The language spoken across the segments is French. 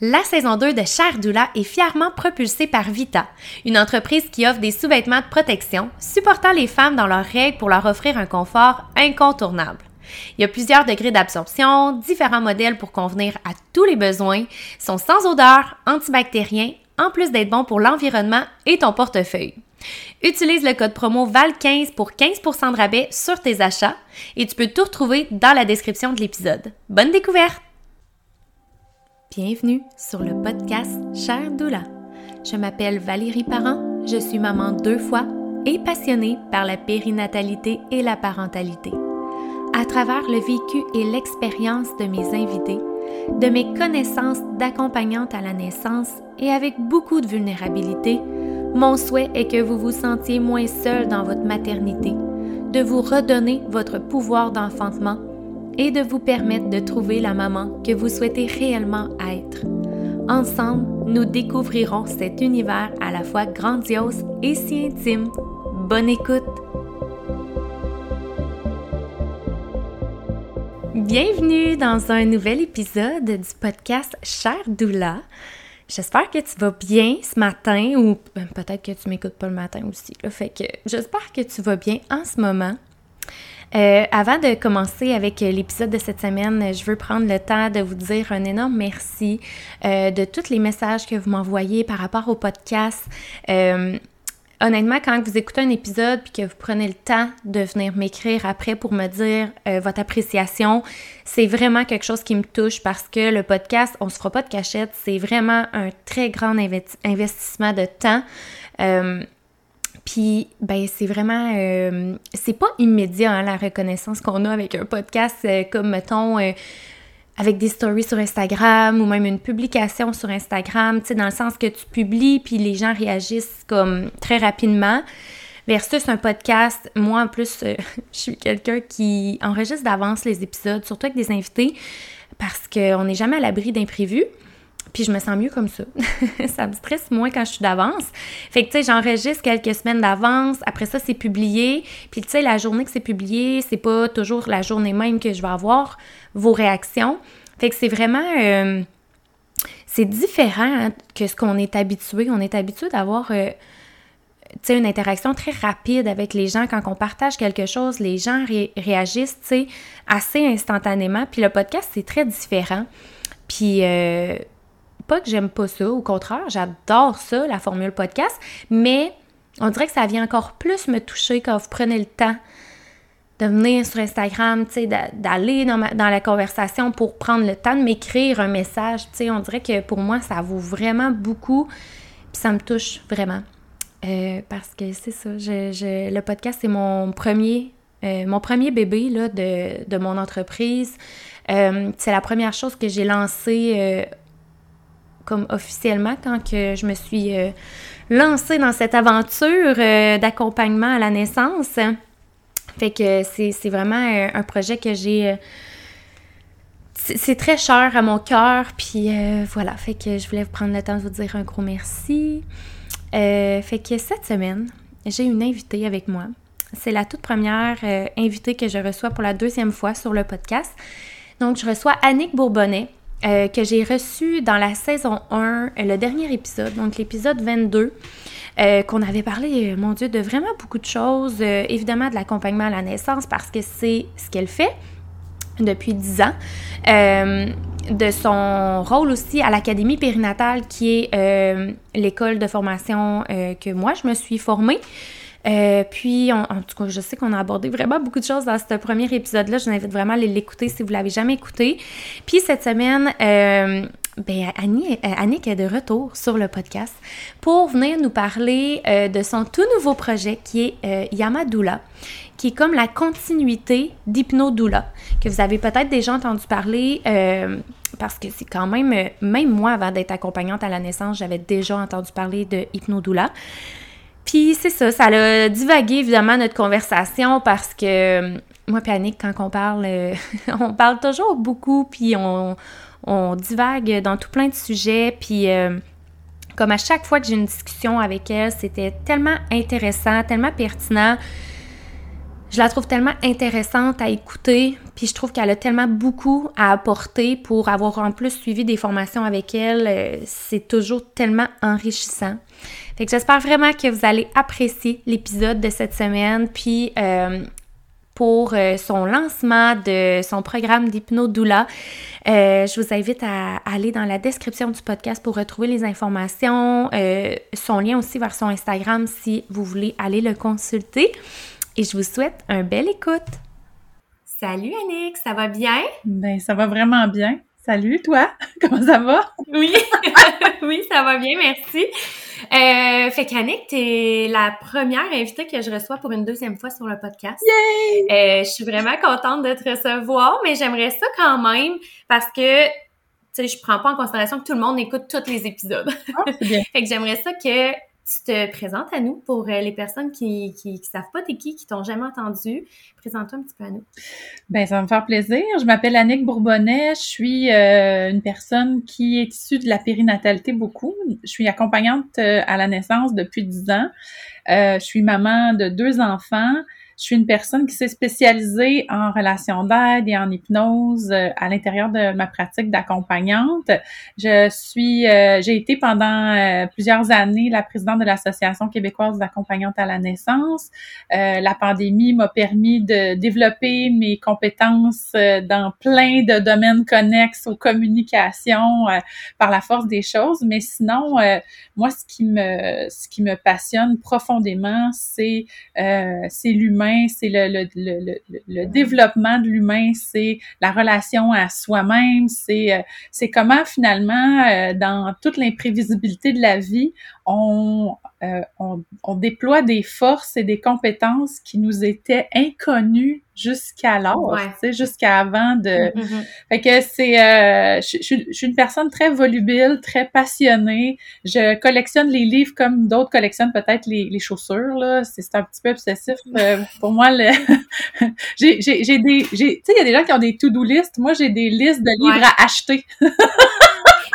La saison 2 de Cher Doula est fièrement propulsée par Vita, une entreprise qui offre des sous-vêtements de protection, supportant les femmes dans leurs règles pour leur offrir un confort incontournable. Il y a plusieurs degrés d'absorption, différents modèles pour convenir à tous les besoins, sont sans odeur, antibactériens, en plus d'être bons pour l'environnement et ton portefeuille. Utilise le code promo VAL15 pour 15% de rabais sur tes achats et tu peux tout retrouver dans la description de l'épisode. Bonne découverte! Bienvenue sur le podcast Cher Doula. Je m'appelle Valérie Parent, je suis maman deux fois et passionnée par la périnatalité et la parentalité. À travers le vécu et l'expérience de mes invités, de mes connaissances d'accompagnante à la naissance et avec beaucoup de vulnérabilité, mon souhait est que vous vous sentiez moins seul dans votre maternité, de vous redonner votre pouvoir d'enfantement et de vous permettre de trouver la maman que vous souhaitez réellement être. Ensemble, nous découvrirons cet univers à la fois grandiose et si intime. Bonne écoute! Bienvenue dans un nouvel épisode du podcast Cher Doula. J'espère que tu vas bien ce matin ou ben, peut-être que tu m'écoutes pas le matin aussi. Fait que j'espère que tu vas bien en ce moment. Euh, avant de commencer avec l'épisode de cette semaine, je veux prendre le temps de vous dire un énorme merci euh, de tous les messages que vous m'envoyez par rapport au podcast. Euh, honnêtement, quand vous écoutez un épisode puis que vous prenez le temps de venir m'écrire après pour me dire votre appréciation, c'est vraiment quelque chose qui me touche parce que le podcast, on se fera pas de cachette, c'est vraiment un très grand investissement de temps. Puis, ben, c'est vraiment. Euh, c'est pas immédiat, hein, la reconnaissance qu'on a avec un podcast, euh, comme, mettons, euh, avec des stories sur Instagram ou même une publication sur Instagram, tu sais, dans le sens que tu publies, puis les gens réagissent comme très rapidement. Versus un podcast, moi en plus, je suis quelqu'un qui enregistre d'avance les épisodes, surtout avec des invités, parce qu'on n'est jamais à l'abri d'imprévus. Puis je me sens mieux comme ça. ça me stresse moins quand je suis d'avance. Fait que, tu sais, j'enregistre quelques semaines d'avance. Après ça, c'est publié. Puis, tu sais, la journée que c'est publié, c'est pas toujours la journée même que je vais avoir vos réactions. Fait que c'est vraiment... Euh, c'est différent hein, que ce qu'on est habitué. On est habitué d'avoir... Euh, une interaction très rapide avec les gens. Quand on partage quelque chose, les gens réagissent, tu sais, assez instantanément. Puis le podcast, c'est très différent. Puis, euh, pas que j'aime pas ça, au contraire, j'adore ça, la formule podcast, mais on dirait que ça vient encore plus me toucher quand vous prenez le temps de venir sur Instagram, d'aller dans, la conversation pour prendre le temps de m'écrire un message, on dirait que pour moi, ça vaut vraiment beaucoup, puis ça me touche vraiment. Euh, parce que c'est ça, le podcast, c'est mon premier, euh, mon premier bébé là, de, mon entreprise. Euh, c'est la première chose que j'ai lancée comme officiellement quand que je me suis euh, lancée dans cette aventure euh, d'accompagnement à la naissance. Fait que c'est vraiment euh, un projet que j'ai c'est très cher à mon cœur, puis voilà, fait que je voulais prendre le temps de vous dire un gros merci. fait que cette semaine, j'ai une invitée avec moi. C'est la toute première invitée que je reçois pour la deuxième fois sur le podcast. Donc, je reçois Annick Bourbonnais. Euh, que j'ai reçu dans la saison 1, le dernier épisode, donc l'épisode 22, euh, qu'on avait parlé, euh, mon Dieu, de vraiment beaucoup de choses, évidemment de l'accompagnement à la naissance parce que c'est ce qu'elle fait depuis 10 ans, de son rôle aussi à l'Académie périnatale qui est l'école de formation que moi je me suis formée. Euh, puis, en tout cas, je sais qu'on a abordé vraiment beaucoup de choses dans ce premier épisode-là. Je vous invite vraiment à l'écouter si vous l'avez jamais écouté. Puis, cette semaine, euh, ben, Annie, euh, Annick est de retour sur le podcast pour venir nous parler de son tout nouveau projet qui est Yamadoula, qui est comme la continuité d'Hypnodoula, que vous avez peut-être déjà entendu parler parce que c'est quand même, même moi, avant d'être accompagnante à la naissance, j'avais déjà entendu parler de Hypnodoula. Puis c'est ça, ça a divagué évidemment notre conversation parce que euh, moi Annick, quand on parle, euh, on parle toujours beaucoup, puis on, divague dans tout plein de sujets, puis euh, comme à chaque fois que j'ai une discussion avec elle, c'était tellement intéressant, tellement pertinent. Je la trouve tellement intéressante à écouter, puis je trouve qu'elle a tellement beaucoup à apporter pour avoir en plus suivi des formations avec elle. Euh, c'est toujours tellement enrichissant. Fait j'espère vraiment que vous allez apprécier l'épisode de cette semaine, puis euh, pour euh, son lancement de son programme d'hypnodoula. Je vous invite à aller dans la description du podcast pour retrouver les informations, son lien aussi vers son Instagram si vous voulez aller le consulter. Et je vous souhaite un bel écoute. Salut Annick, ça va bien? Ben, ça va vraiment bien. Salut, toi, comment ça va? Oui, oui, ça va bien, merci. Euh, fait qu'Annick, t'es la première invitée que je reçois pour une deuxième fois sur le podcast. Yay! Euh, je suis vraiment contente de te recevoir, mais j'aimerais ça quand même parce que tu sais, je prends pas en considération que tout le monde écoute tous les épisodes. C'est bien. fait que j'aimerais ça que tu te présentes à nous pour euh, les personnes qui, qui, qui savent pas t'es qui, qui t'ont jamais entendu. Présente-toi un petit peu à nous. Ben, ça va me faire plaisir. Je m'appelle Annick Bourbonnet. Je suis euh, une personne qui est issue de la périnatalité beaucoup. Je suis accompagnante euh, à la naissance depuis 10 ans. Je suis maman de deux enfants. Je suis une personne qui s'est spécialisée en relations d'aide et en hypnose euh, à l'intérieur de ma pratique d'accompagnante. Je suis, euh, j'ai été pendant euh, plusieurs années la présidente de l'Association québécoise d'accompagnantes à la naissance. Euh, la pandémie m'a permis de développer mes compétences euh, dans plein de domaines connexes aux communications par la force des choses. Mais sinon, moi, ce qui me, ce qui me passionne profondément, c'est, c'est l'humain c'est le, le, le, le, développement de l'humain, c'est la relation à soi-même, c'est euh, c'est comment finalement, euh, dans toute l'imprévisibilité de la vie, on, euh, on, on, déploie des forces et des compétences qui nous étaient inconnues jusqu'alors, Ouais. tu sais, jusqu'à avant de... Mhm. Fait que c'est... euh, je, je- je suis une personne très volubile, très passionnée. Je collectionne les livres comme d'autres collectionnent peut-être les, les chaussures, là. C'est un petit peu obsessif. euh, pour moi, le... j'ai des... Tu sais, il y a des gens qui ont des to-do list. Moi, j'ai des listes de livres Ouais. à acheter.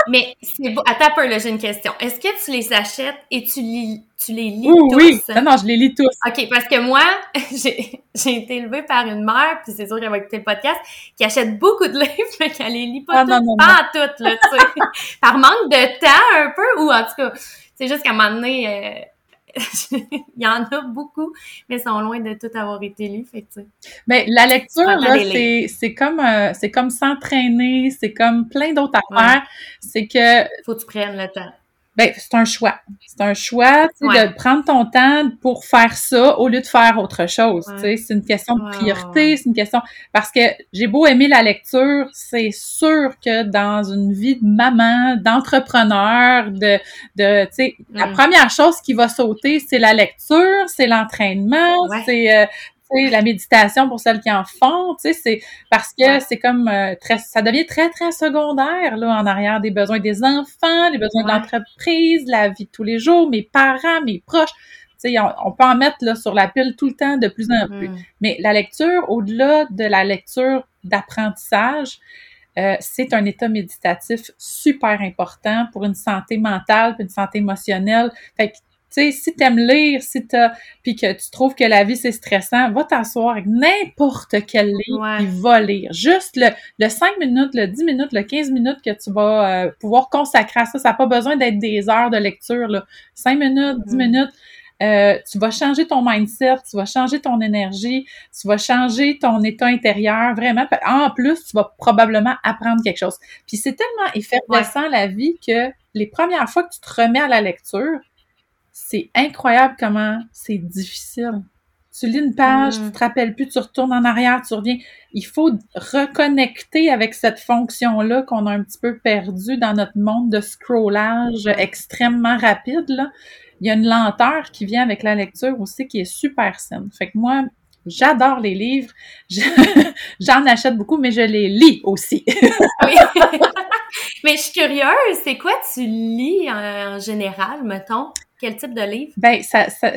Mais c'est beau. Attends un peu, là, j'ai une question. Est-ce que tu les achètes et tu, lis, tu les lis Oui, tous? oui. Non, non, je les lis tous. OK, parce que moi, j'ai j'ai été élevée par une mère, puis c'est sûr qu'elle va écouter le podcast, qui achète beaucoup de livres, mais qu'elle les lit pas Ah, toutes, non, non, pas en toutes, là, tu sais. par manque de temps, un peu, ou en tout cas, c'est juste qu'à un moment donné, euh, il y en a beaucoup, mais ils sont loin de tout avoir été lus, fait que. Mais la lecture, là, c'est c'est comme euh, c'est comme s'entraîner, c'est comme plein d'autres Ouais. affaires. C'est que Faut que tu prennes le temps. Ben c'est un choix. C'est un choix, Ouais. de prendre ton temps pour faire ça au lieu de faire autre chose. Ouais. C'est une question de priorité, c'est une question parce que j'ai beau aimer la lecture, c'est sûr que dans une vie de maman, d'entrepreneur, de de tu sais, la Mm. première chose qui va sauter, c'est la lecture, c'est l'entraînement, Ouais. c'est euh, la méditation pour celles qui en font, tu sais, c'est parce que Ouais. c'est comme euh, très, ça devient très très secondaire là en arrière des besoins des enfants, les besoins Ouais. de l'entreprise, la vie de tous les jours, mes parents, mes proches. Tu sais, on, on peut en mettre là sur la pile tout le temps de plus en plus. Mm. Mais la lecture, au-delà de la lecture d'apprentissage, euh, c'est un état méditatif super important pour une santé mentale, puis une santé émotionnelle. Fait que, sais, si t'aimes lire, si t'as, puis que tu trouves que la vie c'est stressant, va t'asseoir avec n'importe quel livre, Ouais. va lire. Juste le, le 5 minutes, le 10 minutes, le 15 minutes que tu vas euh, pouvoir consacrer à ça. Ça n'a pas besoin d'être des heures de lecture, là. 5 minutes, 10 Mm. minutes. Euh, tu vas changer ton mindset, tu vas changer ton énergie, tu vas changer ton état intérieur, vraiment. En plus, tu vas probablement apprendre quelque chose. Puis c'est tellement effervescent la vie que les premières fois que tu te remets à la lecture, c'est incroyable comment c'est difficile. Tu lis une page, Mm. tu te rappelles plus, tu retournes en arrière, tu reviens. Il faut reconnecter avec cette fonction-là qu'on a un petit peu perdue dans notre monde de scrollage extrêmement rapide. Là. Il y a une lenteur qui vient avec la lecture aussi qui est super saine. Fait que moi, j'adore les livres. Je- J'en achète beaucoup, mais je les lis aussi. Oui. Mais je suis curieuse, c'est quoi tu lis en général, mettons? Quel type de livre? Ben, ça, ça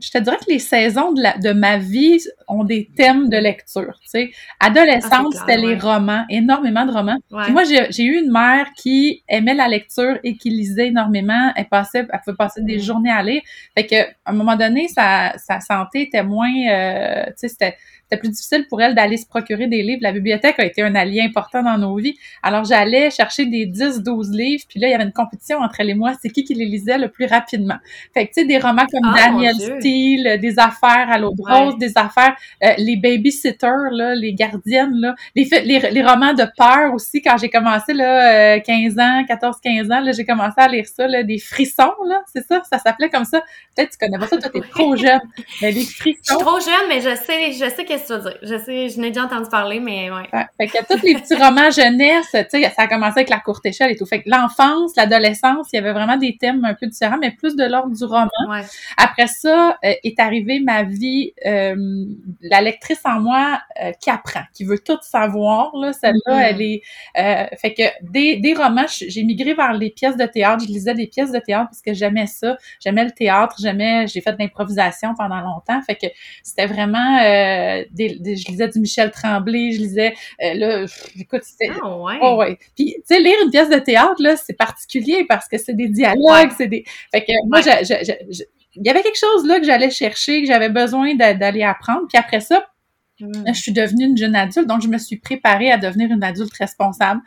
je te dirais que les saisons de, la, de ma vie ont des thèmes de lecture. Tu sais, adolescente, ah, c'était les romans, énormément de romans. moi, j'ai eu une mère qui aimait la lecture et qui lisait énormément. Elle passait, elle pouvait passer des mm. journées à lire. Fait que, à un moment donné, sa, sa santé était moins, euh, tu sais, c'était c'était plus difficile pour elle d'aller se procurer des livres. La bibliothèque a été un allié important dans nos vies. Alors, j'allais chercher des 10, 12 livres, puis là, il y avait une compétition entre elle et moi. C'est qui qui les lisait le plus rapidement. Fait que, tu sais, des romans comme ah, Daniel Steele, des affaires à l'eau de rose, des affaires, euh, les babysitters, là, les gardiennes, là, les, les, romans de peur aussi. Quand j'ai commencé, là, 15 euh, ans, 14, 15 ans, là, j'ai commencé à lire ça, là, des frissons, là, c'est ça? Ça s'appelait comme ça. Peut-être tu connais pas ça, toi, t'es trop jeune. Mais les frissons. Je suis trop jeune, mais je sais, je sais que je sais, je n'ai déjà entendu parler, mais ouais. Fait que tous les petits romans jeunesse, tu sais, ça a commencé avec la courte échelle et tout. Fait que l'enfance, l'adolescence, il y avait vraiment des thèmes un peu différents, mais plus de l'ordre du roman. Après ça, euh, est arrivée ma vie, euh, la lectrice en moi euh, qui apprend, qui veut tout savoir, là. Celle-là, mm-hmm. elle est... fait que des, des romans, j'ai migré vers les pièces de théâtre. Je lisais des pièces de théâtre parce que j'aimais ça. J'aimais le théâtre, j'aimais... J'ai fait de l'improvisation pendant longtemps. Fait que c'était vraiment des je lisais du Michel Tremblay, je lisais, euh, là, écoute, c'était... Ah ouais? Oh ouais. Puis, tu sais, lire une pièce de théâtre, là, c'est particulier parce que c'est des dialogues, c'est des... Fait que moi, il y avait quelque chose là que j'allais chercher, que j'avais besoin d'aller apprendre. Puis après ça, Je suis devenue une jeune adulte, donc je me suis préparée à devenir une adulte responsable.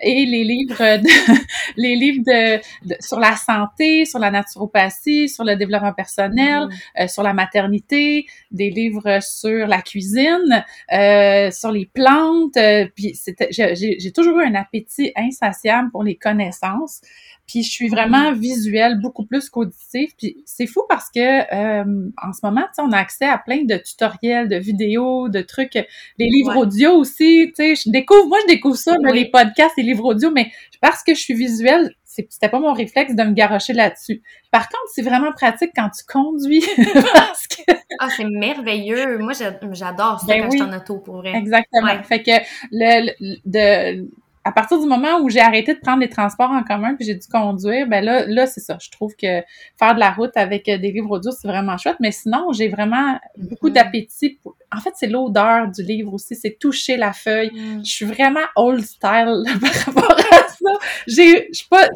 Et les livres, de, les livres de, sur la santé, sur la naturopathie, sur le développement personnel, mm. euh, sur la maternité, des livres sur la cuisine, euh, sur les plantes. Euh, puis j'ai toujours eu un appétit insatiable pour les connaissances. Puis je suis vraiment visuelle beaucoup plus qu'auditive. Puis c'est fou parce que euh, en ce moment, on a accès à plein de tutoriels, de vidéos, de trucs, les livres audio aussi. Tu sais, je découvre, moi je découvre ça, les podcasts, les livres audio, mais parce que je suis visuelle, c'était pas mon réflexe de me garocher là-dessus. Par contre, c'est vraiment pratique quand tu conduis. parce que... Ah, c'est merveilleux. Moi, j'adore ça ben quand je suis en auto, pour vrai. Exactement. Fait que le, de, à partir du moment où j'ai arrêté de prendre les transports en commun puis j'ai dû conduire, ben là, là c'est ça. Je trouve que faire de la route avec euh, des livres audio, c'est vraiment chouette. Mais sinon, j'ai vraiment beaucoup mm-hmm. d'appétit. Pour... En fait, c'est l'odeur du livre aussi, c'est toucher la feuille. Mm. Je suis vraiment old style par rapport à J'ai, je sais pas,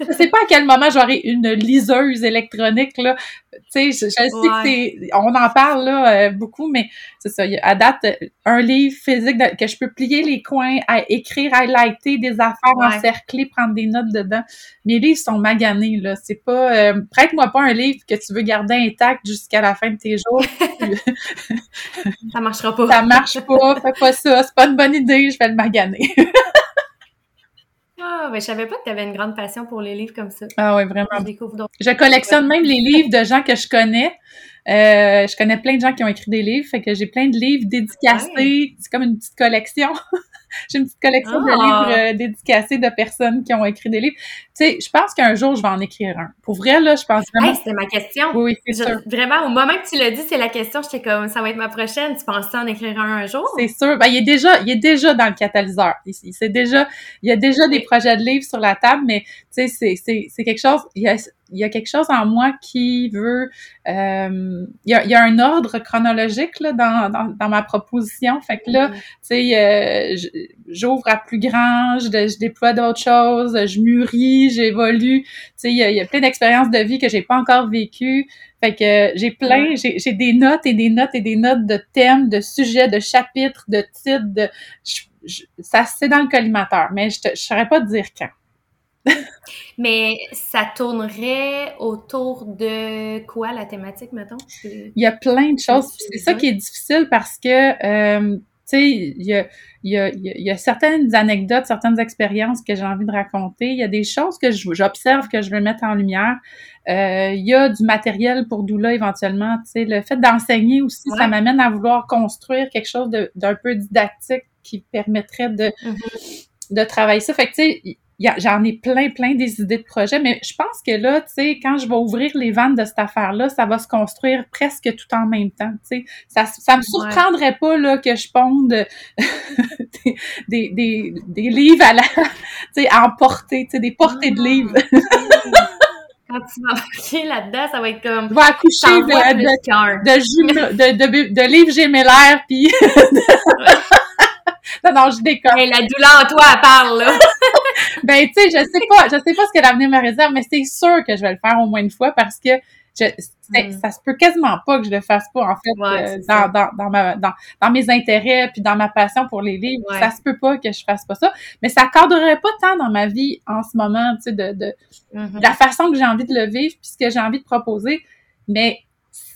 je sais pas à quel moment j'aurai une liseuse électronique là. Tu sais, je, sais que c'est, on en parle là euh, beaucoup, mais c'est ça. À date, un livre physique que je peux plier les coins, à écrire, highlighter des affaires encerclées, prendre des notes dedans. Mes livres sont maganés là. C'est pas, euh, prête-moi pas un livre que tu veux garder intact jusqu'à la fin de tes jours. ça marchera pas. Ça marche pas. Fais pas ça. C'est pas une bonne idée. Je vais le maganer. Ah, mais je savais pas que tu avais une grande passion pour les livres comme ça. Ah oui, vraiment. Je, collectionne même les livres de gens que je connais. Euh, je connais plein de gens qui ont écrit des livres, fait que j'ai plein de livres dédicacés. C'est comme une petite collection. J'ai une petite collection de livres ah! euh, dédicacés de personnes qui ont écrit des livres. Tu sais, je pense qu'un jour, je vais en écrire un. Pour vrai, là, je pense vraiment... Hey, c'était ma question. Oui, c'est sûr. Vraiment, au moment que tu l'as dit, c'est la question, j'étais comme, ça va être ma prochaine. Tu penses en écrire un un jour? C'est sûr. Ben, il est déjà, il est déjà dans le catalyseur. Il, c'est déjà, il y a déjà des projets de livres sur la table, mais, tu sais, c'est, c'est, c'est quelque chose, il y a, il y a quelque chose en moi qui veut... Euh, il, y a, il, y a, un ordre chronologique là, dans, dans, dans, ma proposition. Fait que là, mm-hmm. tu sais, euh, j'ouvre à plus grand, je, je déploie d'autres choses, je mûris, j'évolue. Tu sais, il y a, il y a plein d'expériences de vie que j'ai pas encore vécues. Fait que j'ai plein, j'ai des notes et des notes et des notes de thèmes, de sujets, de chapitres, de titres. De, ça, c'est dans le collimateur, mais je ne saurais pas te dire quand. Mais ça tournerait autour de quoi la thématique, mettons? Il y a plein de choses. C'est ça qui est difficile parce que, euh, tu sais, il y a, y, a, y a, certaines anecdotes, certaines expériences que j'ai envie de raconter. Il y a des choses que j'observe, que je veux mettre en lumière. Euh, il y a du matériel pour Doula éventuellement. Tu sais, le fait d'enseigner aussi, ça m'amène à vouloir construire quelque chose d'un peu didactique qui permettrait de, mm-hmm. de travailler ça. Fait que, tu sais, j'en ai plein, plein des idées de projets, mais je pense que là, tu sais, quand je vais ouvrir les ventes de cette affaire-là, ça va se construire presque tout en même temps, tu sais. Ça, ça me surprendrait pas, là, que je ponde des, des, des, livres à la, tu sais, à emporter, tu sais, des portées de livres. quand tu vas embarquer là-dedans, ça va être comme. Je vais accoucher de, de, de, de, de, livres gémellaires, puis. non, non, je déconne. la douleur en toi, elle parle, là. Ben, tu sais, je sais pas, je sais pas ce que l'avenir me réserve, mais c'est sûr que je vais le faire au moins une fois parce que je, mm. ça se peut quasiment pas que je le fasse pas en fait euh, dans, dans, dans, ma, dans, dans, mes intérêts puis dans ma passion pour les livres ça se peut pas que je fasse pas ça mais ça cadrerait pas tant dans ma vie en ce moment tu sais de, de, mm-hmm. la façon que j'ai envie de le vivre puis ce que j'ai envie de proposer mais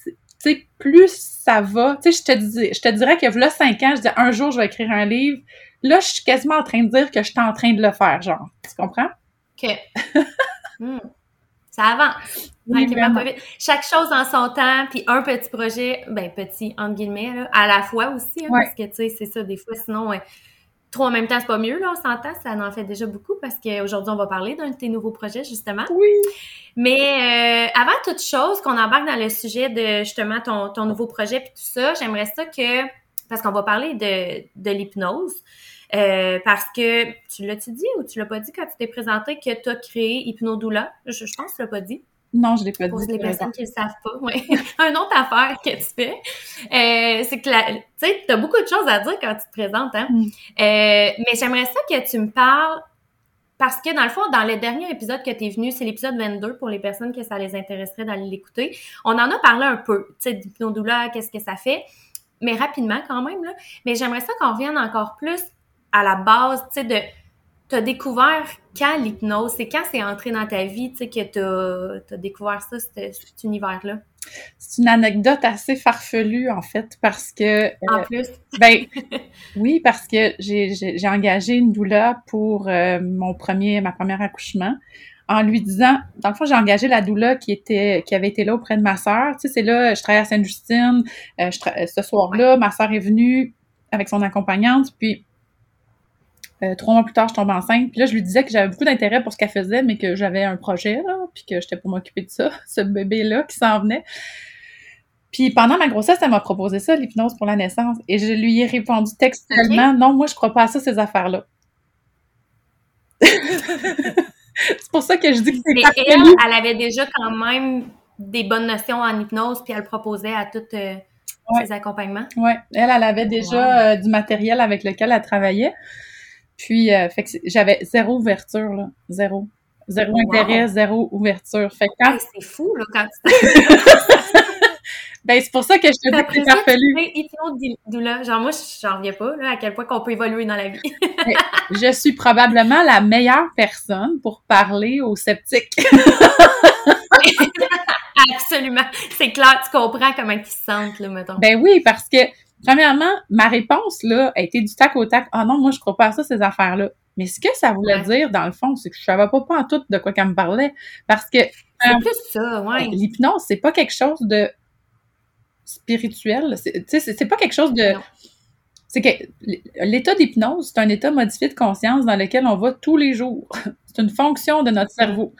tu sais plus ça va tu sais je te dis je te dirais que là cinq ans je dis un jour je vais écrire un livre là je suis quasiment en train de dire que je suis en train de le faire genre tu comprends? Ok mm. ça avance chaque chose en son temps, puis un petit projet, ben petit, entre guillemets, là, à la fois aussi, hein, parce que, tu sais, c'est ça, des fois, sinon, trois en même temps, c'est pas mieux, là, on s'entend, ça en fait déjà beaucoup, parce qu'aujourd'hui, on va parler d'un de tes nouveaux projets, justement. Oui! Mais euh, avant toute chose, qu'on embarque dans le sujet de, justement, ton, ton nouveau projet, puis tout ça, j'aimerais ça que, parce qu'on va parler de, de l'hypnose, euh, parce que tu l'as-tu dit ou tu l'as pas dit quand tu t'es présenté que tu as créé Hypnodoula? Je, je pense que tu l'as pas dit. Non, je l'ai pas dit. Pour les personnes qui ne le savent pas, ouais. Un autre affaire que tu fais, euh, c'est que tu sais, tu as beaucoup de choses à dire quand tu te présentes, hein. Mm. Euh, mais j'aimerais ça que tu me parles parce que dans le fond, dans le dernier épisode que tu es venu, c'est l'épisode 22 pour les personnes que ça les intéresserait d'aller l'écouter. On en a parlé un peu, tu sais, d'hypnodouleur, qu'est-ce que ça fait, mais rapidement quand même, là. Mais j'aimerais ça qu'on revienne encore plus à la base, tu sais, de t'as découvert quand l'hypnose? C'est quand c'est entré dans ta vie, tu sais, que t'as as découvert ça, cet, univers-là? C'est une anecdote assez farfelue, en fait, parce que... En euh, plus? ben, oui, parce que j'ai engagé une doula pour euh, mon premier, ma première accouchement en lui disant, dans le fond, j'ai engagé la doula qui était, qui avait été là auprès de ma sœur. Tu sais, c'est là, je travaille à Sainte-Justine. Euh, ce soir-là, ma sœur est venue avec son accompagnante, puis euh, trois mois plus tard, je tombe enceinte. Puis là, je lui disais que j'avais beaucoup d'intérêt pour ce qu'elle faisait, mais que j'avais un projet, là, puis que j'étais pour m'occuper de ça, ce bébé-là qui s'en venait. Puis pendant ma grossesse, elle m'a proposé ça, l'hypnose pour la naissance. Et je lui ai répondu textuellement, non, moi, je crois pas à ça, ces affaires-là. c'est pour ça que je dis que c'est Mais elle, elle avait déjà quand même des bonnes notions en hypnose, puis elle proposait à toutes euh, ses accompagnements. Oui, elle, elle avait déjà euh, du matériel avec lequel elle travaillait. Puis, euh, fait que j'avais zéro ouverture, là. Zéro. Zéro intérêt, zéro ouverture. Fait que quand... c'est fou, là, quand tu Ben, c'est pour ça que je te dis que c'est farfelu. Genre, moi, j'en reviens pas, là, à quel point qu'on peut évoluer dans la vie. je suis probablement la meilleure personne pour parler aux sceptiques. Absolument. C'est clair, tu comprends comment ils se sentent, là, mettons. Ben oui, parce que Premièrement, ma réponse, là, a été du tac au tac. Ah non, moi, je crois pas à ça, ces affaires-là. Mais ce que ça voulait dire, dans le fond, c'est que je savais pas, pas en tout de quoi qu'elle me parlait. Parce que. C'est euh, plus ça, ouais. L'hypnose, c'est pas quelque chose de spirituel. C'est, c'est pas quelque chose de. C'est que l'état d'hypnose, c'est un état modifié de conscience dans lequel on va tous les jours. c'est une fonction de notre cerveau.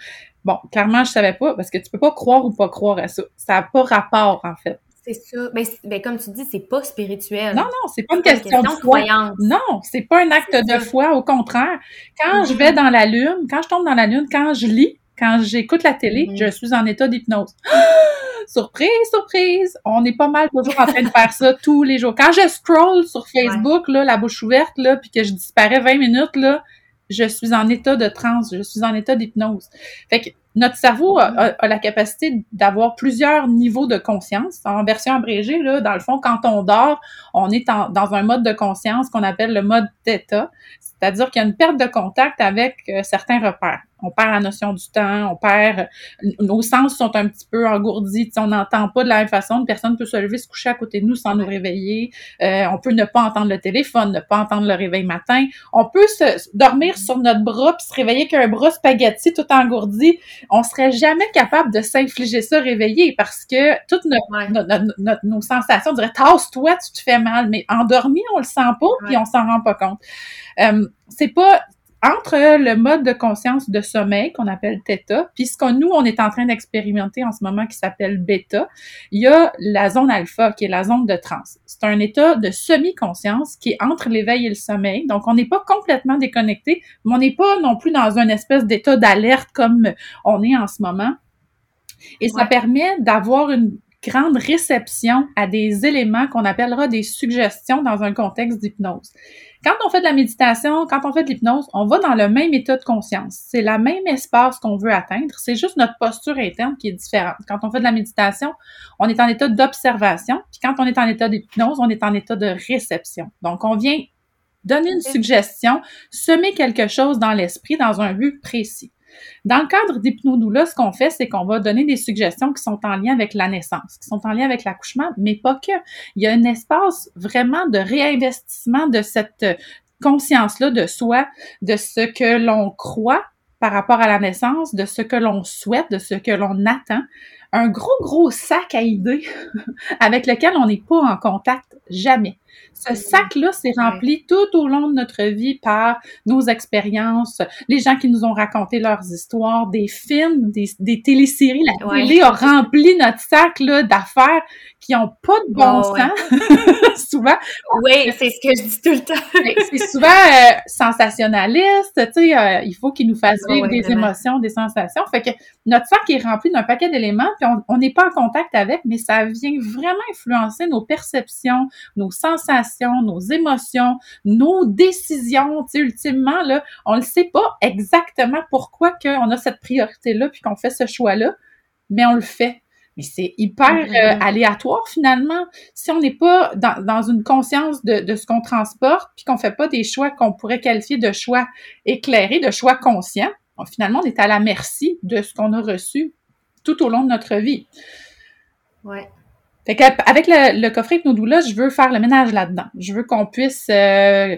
Bon, clairement, je savais pas, parce que tu peux pas croire ou pas croire à ça. Ça n'a pas rapport, en fait. C'est ça. Ben, ben, comme tu dis, c'est pas spirituel. Non, non, c'est pas une question, de foi. Non, c'est pas un acte de foi. Au contraire, quand je vais mm-hmm. dans la lune, quand je tombe dans la lune, quand je lis, quand j'écoute la télé, mm-hmm. je suis en état d'hypnose. surprise, surprise! On est pas mal toujours en train de faire ça tous les jours. Quand je scroll sur Facebook, là, la bouche ouverte, là, puis que je disparais 20 minutes, là, je suis en état de transe, je suis en état d'hypnose. Fait que notre cerveau a, la capacité d'avoir plusieurs niveaux de conscience. En version abrégée, là, dans le fond, quand on dort, on est dans un mode de conscience qu'on appelle le mode theta, c'est-à-dire qu'il y a une perte de contact avec euh, certains repères on perd la notion du temps, on perd, nos sens sont un petit peu engourdis, on n'entend pas de la même façon, une personne peut se lever, se coucher à côté de nous sans nous réveiller, euh, on peut ne pas entendre le téléphone, ne pas entendre le réveil matin, on peut se dormir sur notre bras puis se réveiller qu'un bras spaghetti tout engourdi, on serait jamais capable de s'infliger ça réveillé parce que toutes nos sensations, on dirait tasse-toi, tu te fais mal, mais endormi, on le sent pas puis on s'en rend pas compte. Euh, c'est pas entre le mode de conscience de sommeil qu'on appelle theta, puis ce que nous, on est en train d'expérimenter en ce moment qui s'appelle bêta, il y a la zone alpha qui est la zone de transe. C'est un état de semi-conscience qui est entre l'éveil et le sommeil. Donc, on n'est pas complètement déconnecté, mais on n'est pas non plus dans une espèce d'état d'alerte comme on est en ce moment. Et ça permet d'avoir une grande réception à des éléments qu'on appellera des suggestions dans un contexte d'hypnose. Quand on fait de la méditation, quand on fait de l'hypnose, on va dans le même état de conscience. C'est la même espace qu'on veut atteindre. C'est juste notre posture interne qui est différente. Quand on fait de la méditation, on est en état d'observation. Puis quand on est en état d'hypnose, on est en état de réception. Donc, on vient donner une suggestion, semer quelque chose dans l'esprit dans un but précis. Dans le cadre d'hypnodoula, ce qu'on fait, c'est qu'on va donner des suggestions qui sont en lien avec la naissance, qui sont en lien avec l'accouchement, mais pas que. Il y a un espace vraiment de réinvestissement de cette conscience-là de soi, de ce que l'on croit par rapport à la naissance, de ce que l'on souhaite, de ce que l'on attend. Un gros, gros sac à idées avec lequel on n'est pas en contact jamais. Ce sac-là s'est rempli tout au long de notre vie par nos expériences, les gens qui nous ont raconté leurs histoires, des films, des, des téléséries. La télé a rempli notre sac d'affaires qui ont pas de bon sens, souvent. Oui, c'est ce que je dis tout le temps. c'est souvent euh, sensationnaliste, tu sais, euh, il faut qu'ils nous fassent vivre des émotions, des sensations. Fait que notre sac est rempli d'un paquet d'éléments, puis on n'est pas en contact avec, mais ça vient vraiment influencer nos perceptions, nos sensations, nos émotions, nos décisions. Tu sais, ultimement, là, on ne sait pas exactement pourquoi qu'on a cette priorité-là, puis qu'on fait ce choix-là, mais on le fait. Mais c'est hyper euh, aléatoire finalement. Si on n'est pas dans, dans, une conscience de, de ce qu'on transporte, puis qu'on fait pas des choix qu'on pourrait qualifier de choix éclairés, de choix conscients, finalement, on est à la merci de ce qu'on a reçu tout au long de notre vie. Ouais. Fait avec le, le coffret là, je veux faire le ménage là-dedans. Je veux qu'on puisse euh,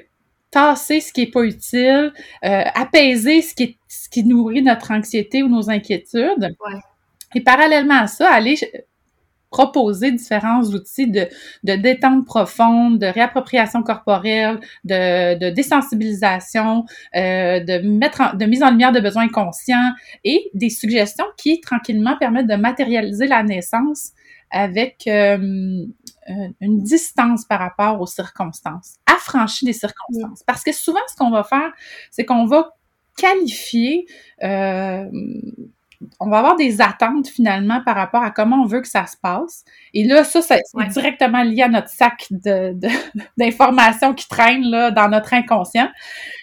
tasser ce qui est pas utile, euh, apaiser ce qui, est, ce qui nourrit notre anxiété ou nos inquiétudes. Ouais. Et parallèlement à ça, aller proposer différents outils de, de détente profonde, de réappropriation corporelle, de, de désensibilisation, euh, de mettre de mise en lumière de besoins conscients et des suggestions qui tranquillement permettent de matérialiser la naissance avec euh, une distance par rapport aux circonstances, affranchie des circonstances. Parce que souvent, ce qu'on va faire, c'est qu'on va qualifier euh, on va avoir des attentes finalement par rapport à comment on veut que ça se passe. Et là, ça, c'est directement lié à notre sac d'informations qui traînent là, dans notre inconscient.